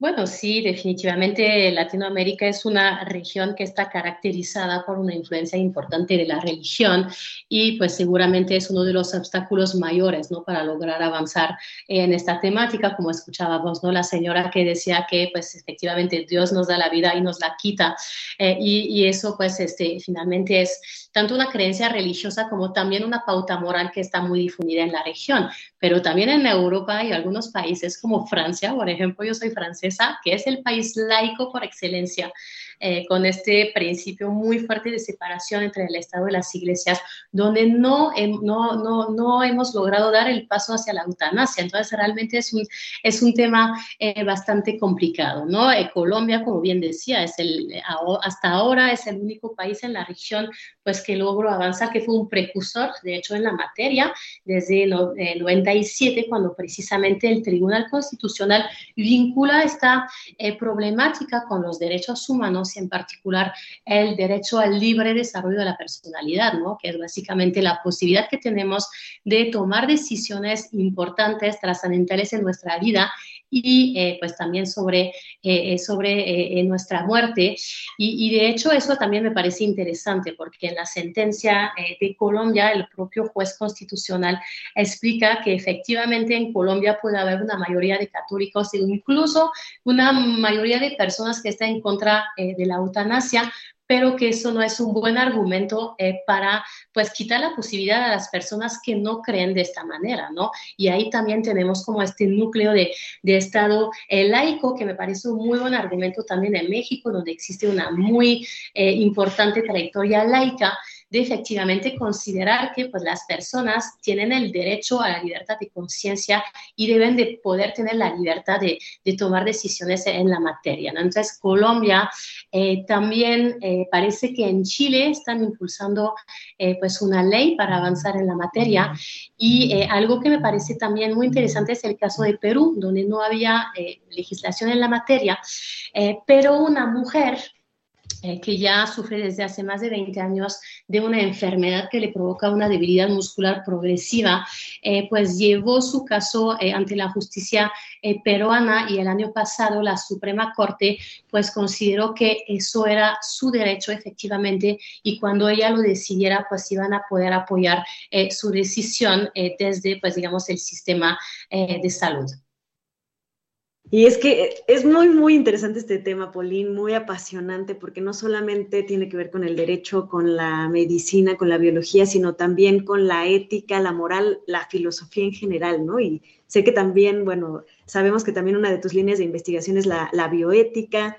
S21: Bueno, sí, definitivamente Latinoamérica es una región que está caracterizada por una influencia importante de la religión y pues seguramente es uno de los obstáculos mayores, ¿no? Para lograr avanzar en esta temática, como escuchábamos, ¿no? La señora que decía que pues efectivamente Dios nos da la vida y nos la quita eh, y, y, eso pues este, finalmente es tanto una creencia religiosa como también una pauta moral que está muy difundida en la región, pero también en Europa y algunos países como Francia, por ejemplo, yo soy francesa, que es el país laico por excelencia, eh, con este principio muy fuerte de separación entre el Estado y las iglesias, donde no, no, no, no hemos logrado dar el paso hacia la eutanasia. Entonces, realmente es un, es un tema eh, bastante complicado, ¿no? Eh, Colombia, como bien decía, es el, hasta ahora es el único país en la región pues que logró avanzar, que fue un precursor, de hecho, en la materia, desde el 97, cuando precisamente el Tribunal Constitucional vincula esta problemática con los derechos humanos tenemos en particular el derecho al libre desarrollo de la personalidad, ¿no? que es básicamente la posibilidad que tenemos de tomar decisiones importantes, trascendentales en nuestra vida y eh, pues también sobre, eh, eh, sobre nuestra muerte. Y, de hecho eso también me parece interesante porque en la sentencia de Colombia el propio juez constitucional explica que efectivamente en Colombia puede haber una mayoría de católicos e incluso una mayoría de personas que están en contra de la eutanasia, pero que eso no es un buen argumento eh, para pues quitar la posibilidad a las personas que no creen de esta manera, ¿no? Y ahí también tenemos como este núcleo de, de Estado eh, laico, que me parece un muy buen argumento también en México, donde existe una muy eh, importante trayectoria laica de efectivamente considerar que pues, las personas tienen el derecho a la libertad de conciencia y deben de poder tener la libertad de, de tomar decisiones en la materia. Entonces, Colombia eh, también eh, parece que en Chile están impulsando eh, pues una ley para avanzar en la materia y algo que me parece también muy interesante es el caso de Perú, donde no había legislación en la materia, pero una mujer eh, que ya sufre desde hace más de 20 años de una enfermedad que le provoca una debilidad muscular progresiva, eh, pues llevó su caso eh, ante la justicia peruana y el año pasado la Suprema Corte pues consideró que eso era su derecho efectivamente y cuando ella lo decidiera pues iban a poder apoyar su decisión desde pues digamos el sistema de salud.
S11: Y es que es muy, muy interesante este tema, Pauline, muy apasionante, porque no solamente tiene que ver con el derecho, con la medicina, con la biología, sino también con la ética, la moral, la filosofía en general, ¿no? Y sé que también, bueno, sabemos que también una de tus líneas de investigación es la, bioética,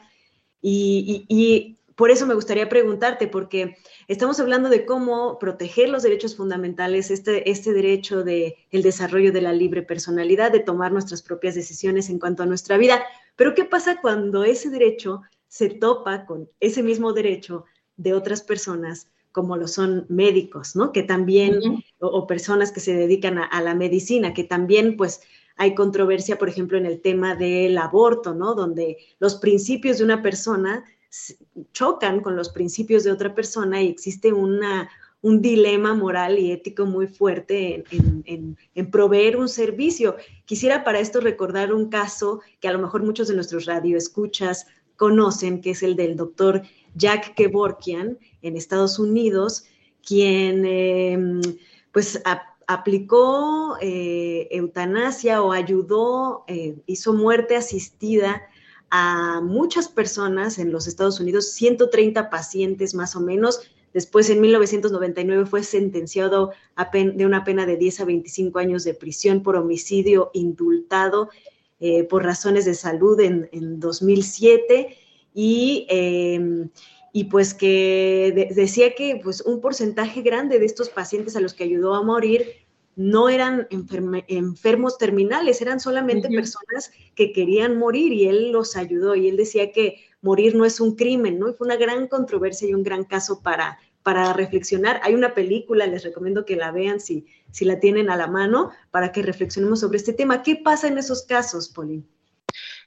S11: y, y por eso me gustaría preguntarte, porque estamos hablando de cómo proteger los derechos fundamentales, este, este derecho de el desarrollo de la libre personalidad, de tomar nuestras propias decisiones en cuanto a nuestra vida. Pero ¿qué pasa cuando ese derecho se topa con ese mismo derecho de otras personas? como lo son médicos, ¿no? Que también, o, personas que se dedican a, a, la medicina, que también, pues, hay controversia, por ejemplo, en el tema del aborto, ¿no? Donde los principios de una persona chocan con los principios de otra persona y existe una, un dilema moral y ético muy fuerte en, en, proveer un servicio. Quisiera para esto recordar un caso que a lo mejor muchos de nuestros radioescuchas conocen, que es el del doctor Jack Kevorkian en Estados Unidos, quien em, pues aplicó eh, eutanasia o ayudó, eh, hizo muerte asistida a muchas personas en los Estados Unidos, 130 pacientes más o menos. Después, en 1999, fue sentenciado de una pena de 10 a 25 años de prisión por homicidio indultado eh, por razones de salud en, 2007 y, em, y pues que decía que pues, un porcentaje grande de estos pacientes a los que ayudó a morir no eran enfermos terminales, eran solamente personas que querían morir y él los ayudó y él decía que morir no es un crimen, ¿no? Y fue una gran controversia y un gran caso para, para reflexionar. Hay una película, les recomiendo que la vean si, si la tienen a la mano, para que reflexionemos sobre este tema. ¿Qué pasa en esos casos, Pauline?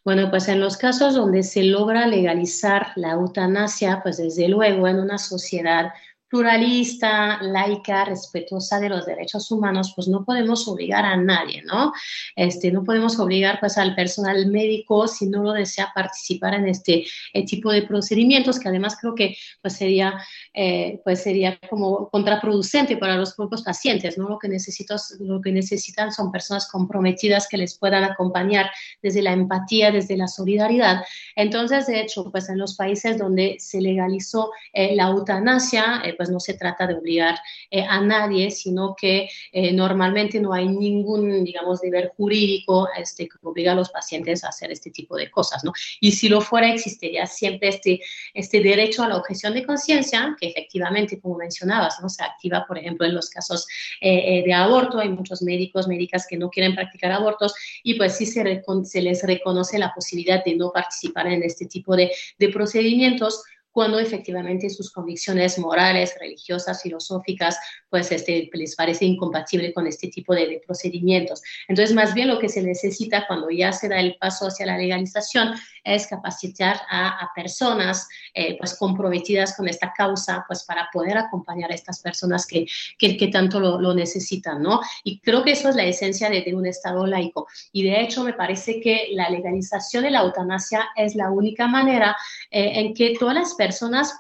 S21: Bueno, pues en los casos donde se logra legalizar la eutanasia, pues desde luego en una sociedad pluralista, laica, respetuosa de los derechos humanos, pues no podemos obligar a nadie, ¿no? Este, no podemos obligar pues al personal médico si no lo desea participar en este eh, tipo de procedimientos, que además creo que pues sería, eh, pues sería como contraproducente para los propios pacientes, ¿no? Lo que, lo que necesitan son personas comprometidas que les puedan acompañar desde la empatía, desde la solidaridad. Entonces, de hecho, pues en los países donde se legalizó eh, la eutanasia, pues no se trata de obligar eh, a nadie, sino que eh, normalmente no hay ningún, digamos, deber jurídico este, que obliga a los pacientes a hacer este tipo de cosas, ¿no? Y si lo fuera, existiría siempre este, este derecho a la objeción de conciencia, que efectivamente, como mencionabas, ¿no? Se activa, por ejemplo, en los casos eh, de aborto, hay muchos médicos, médicas que no quieren practicar abortos y pues sí se, se les reconoce la posibilidad de no participar en este tipo de procedimientos cuando efectivamente sus convicciones morales, religiosas, filosóficas, pues este, les parece incompatible con este tipo de, procedimientos. Entonces, más bien lo que se necesita cuando ya se da el paso hacia la legalización es capacitar a, personas eh, pues comprometidas con esta causa, pues para poder acompañar a estas personas que, que, tanto lo, necesitan, ¿no? Y creo que eso es la esencia de, de un Estado laico. Y de hecho, me parece que la legalización de la eutanasia es la única manera eh, en que todas las personas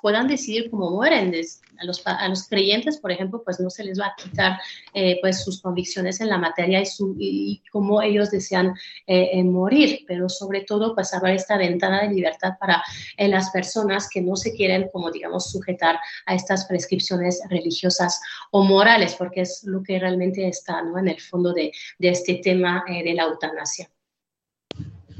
S21: puedan decidir cómo mueren. A los, a los creyentes, por ejemplo, pues no se les va a quitar eh, pues sus convicciones en la materia y, su, y cómo ellos desean eh, morir, pero sobre todo pues haber esta ventana de libertad para las personas que no se quieren, como digamos, sujetar a estas prescripciones religiosas o morales, porque es lo que realmente está ¿no? en el fondo de, de este tema de la eutanasia.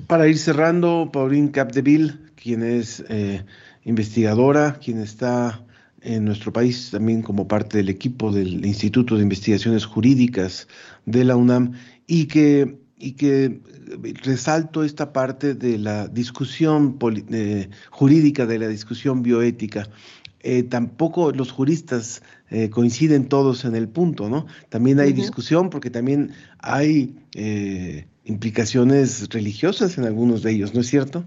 S1: Para ir cerrando, Pauline Capdeville, quien es eh, investigadora, quien está en nuestro país también como parte del equipo del Instituto de Investigaciones Jurídicas de la UNAM y que, y que resalto esta parte de la discusión eh, jurídica, de la discusión bioética. Eh, tampoco los juristas coinciden todos en el punto, ¿no? También hay discusión porque también hay implicaciones religiosas en algunos de ellos, ¿no es cierto?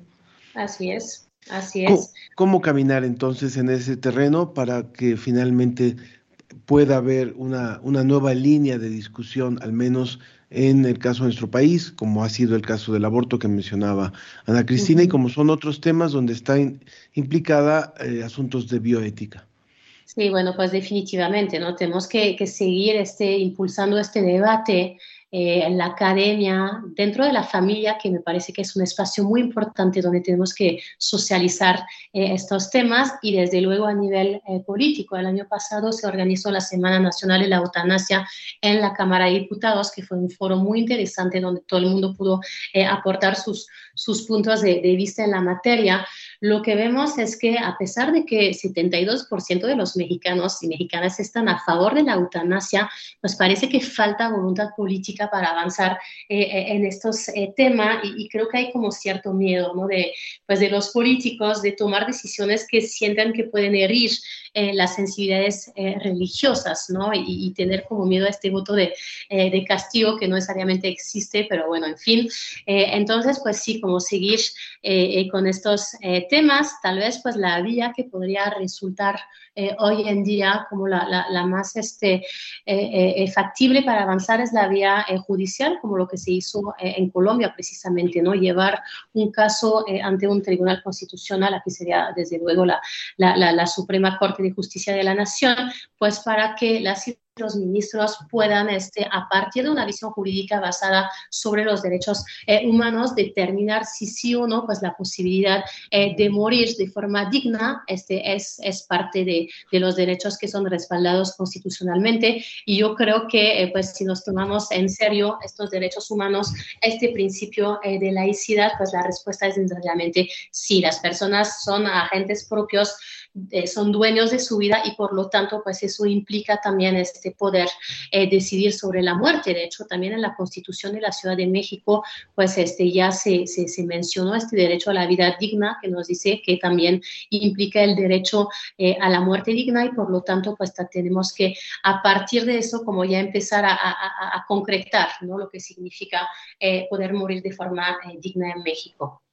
S21: Así es, así es.
S1: ¿Cómo, caminar entonces en ese terreno para que finalmente pueda haber una, una nueva línea de discusión, al menos en el caso de nuestro país, como ha sido el caso del aborto que mencionaba Ana Cristina, y como son otros temas donde están implicada eh, asuntos de bioética?
S21: Sí, bueno, pues definitivamente, ¿no? Tenemos que, que seguir este, impulsando este debate eh, en la academia, dentro de la familia, que me parece que es un espacio muy importante donde tenemos que socializar eh, estos temas y desde luego a nivel eh, político. El año pasado se organizó la Semana Nacional de la Eutanasia en la Cámara de Diputados, que fue un foro muy interesante donde todo el mundo pudo aportar sus, sus puntos de, de vista en la materia lo que vemos es que a pesar de que 72% de los mexicanos y mexicanas están a favor de la eutanasia, pues parece que falta voluntad política para avanzar eh, eh, en estos eh, temas y, creo que hay como cierto miedo ¿no? de, pues de los políticos de tomar decisiones que sientan que pueden herir las sensibilidades religiosas, ¿no? Y, tener como miedo a este voto de, de, castigo que no necesariamente existe, pero bueno, en fin. entonces, pues sí, como seguir con estos temas, tal vez pues la vía que podría resultar eh, hoy en día como la, la, más este, eh, eh, factible para avanzar es la vía judicial, como lo que se hizo en Colombia precisamente, ¿no? Llevar un caso ante un tribunal constitucional, aquí sería desde luego la, la Suprema Corte de Justicia de la Nación, pues para que las los ministros puedan, este, a partir de una visión jurídica basada sobre los derechos eh, humanos, determinar si sí o no, pues la posibilidad eh, de morir de forma digna este, es, es parte de, de, los derechos que son respaldados constitucionalmente. Y yo creo que, eh, pues, si nos tomamos en serio estos derechos humanos, este principio de laicidad, pues la respuesta es sencillamente sí, las personas son agentes propios eh, son dueños de su vida y por lo tanto, pues eso implica también este poder eh, decidir sobre la muerte. De hecho, también en la Constitución de la Ciudad de México, pues este, ya se, se, mencionó este derecho a la vida digna, que nos dice que también implica el derecho eh, a la muerte digna y por lo tanto, pues tenemos que a partir de eso, como ya empezar a, a, a concretar ¿no? lo que significa poder morir de forma digna en México.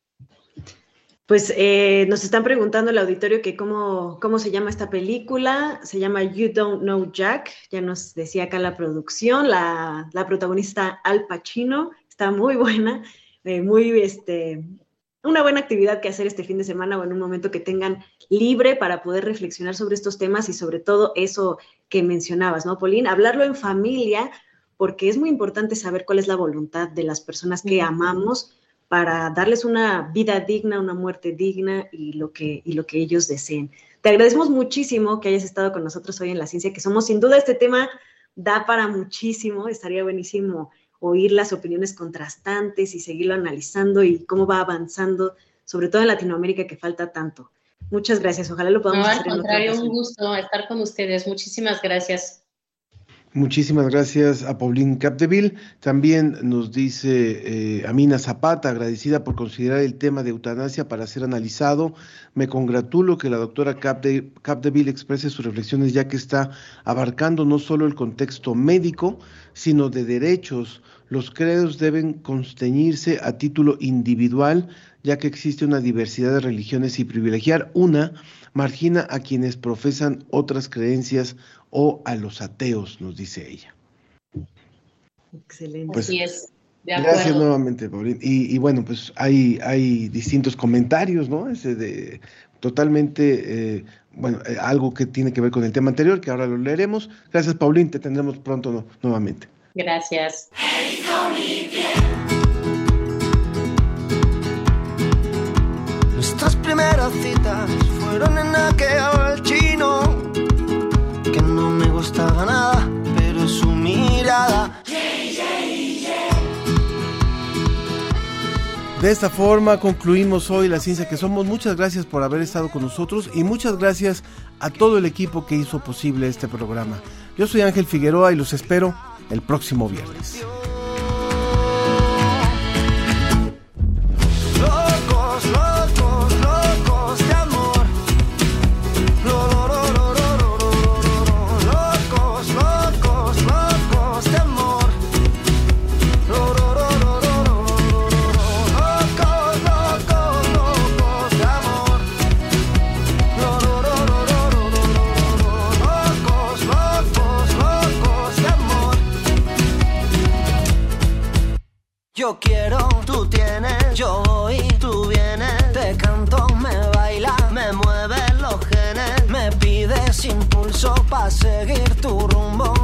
S11: Pues eh, nos están preguntando el auditorio que cómo, cómo se llama esta película. Se llama You Don't Know Jack. Ya nos decía acá la producción, la, la protagonista Al Pacino. Está muy buena, eh, muy, este, una buena actividad que hacer este fin de semana o en un momento que tengan libre para poder reflexionar sobre estos temas y sobre todo eso que mencionabas, ¿no, Pauline? Hablarlo en familia, porque es muy importante saber cuál es la voluntad de las personas que amamos para darles una vida digna, una muerte digna y lo que, y lo que ellos deseen. Te agradecemos muchísimo que hayas estado con nosotros hoy en La Ciencia que Somos. Sin duda este tema da para muchísimo, estaría buenísimo oír las opiniones contrastantes y seguirlo analizando y cómo va avanzando, sobre todo en Latinoamérica que falta tanto. Muchas gracias, ojalá lo podamos
S21: no,
S11: hacer.
S21: Al contrario, un gusto estar con ustedes. Muchísimas gracias.
S1: Muchísimas gracias a Pauline Capdeville. También nos dice eh, Amina Zapata, agradecida por considerar el tema de eutanasia para ser analizado. Me congratulo que la doctora Capdeville exprese sus reflexiones ya que está abarcando no solo el contexto médico, sino de derechos. Los credos deben consteñirse a título individual, ya que existe una diversidad de religiones y privilegiar una margina a quienes profesan otras creencias o a los ateos, nos dice ella.
S11: Excelente.
S1: Pues, gracias nuevamente, Paulín. Y, bueno, pues hay, hay distintos comentarios, ¿no? Ese de totalmente, eh, bueno, eh, algo que tiene que ver con el tema anterior, que ahora lo leeremos. Gracias, Paulín, te tendremos pronto nuevamente.
S21: Gracias.
S4: Nuestras primeras citas fueron en aquel chino que no
S1: De esta forma concluimos hoy la ciencia que somos. Muchas gracias por haber estado con nosotros y muchas gracias a todo el equipo que hizo posible este programa. Yo soy Ángel Figueroa y los espero el próximo viernes.
S4: Impulso para seguir tu rumbo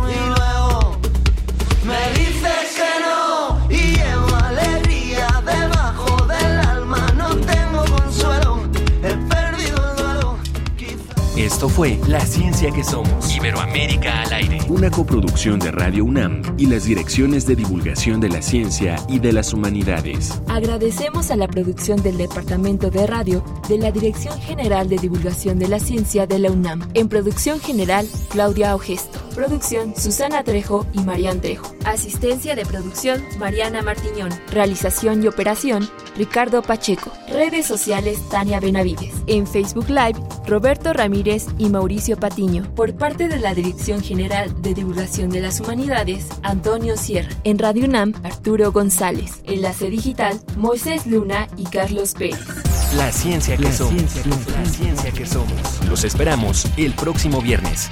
S3: Esto fue La Ciencia que Somos. Iberoamérica al aire. Una coproducción de Radio UNAM y las direcciones de divulgación de la ciencia y de las humanidades.
S6: Agradecemos a la producción del Departamento de Radio de la Dirección General de Divulgación de la Ciencia de la UNAM. En producción general, Claudia Ogesto. Producción, Susana Trejo y Marian Trejo. Asistencia de producción, Mariana Martiñón. Realización y operación, Ricardo Pacheco. Redes sociales, Tania Benavides. En Facebook Live, Roberto Ramírez y Mauricio Patiño. Por parte de la Dirección General de Divulgación de las Humanidades, Antonio Sierra. En Radio UNAM, Arturo González. Enlace digital, Moisés Luna y Carlos Pérez.
S3: La ciencia que somos. la ciencia que somos. Los esperamos el próximo viernes.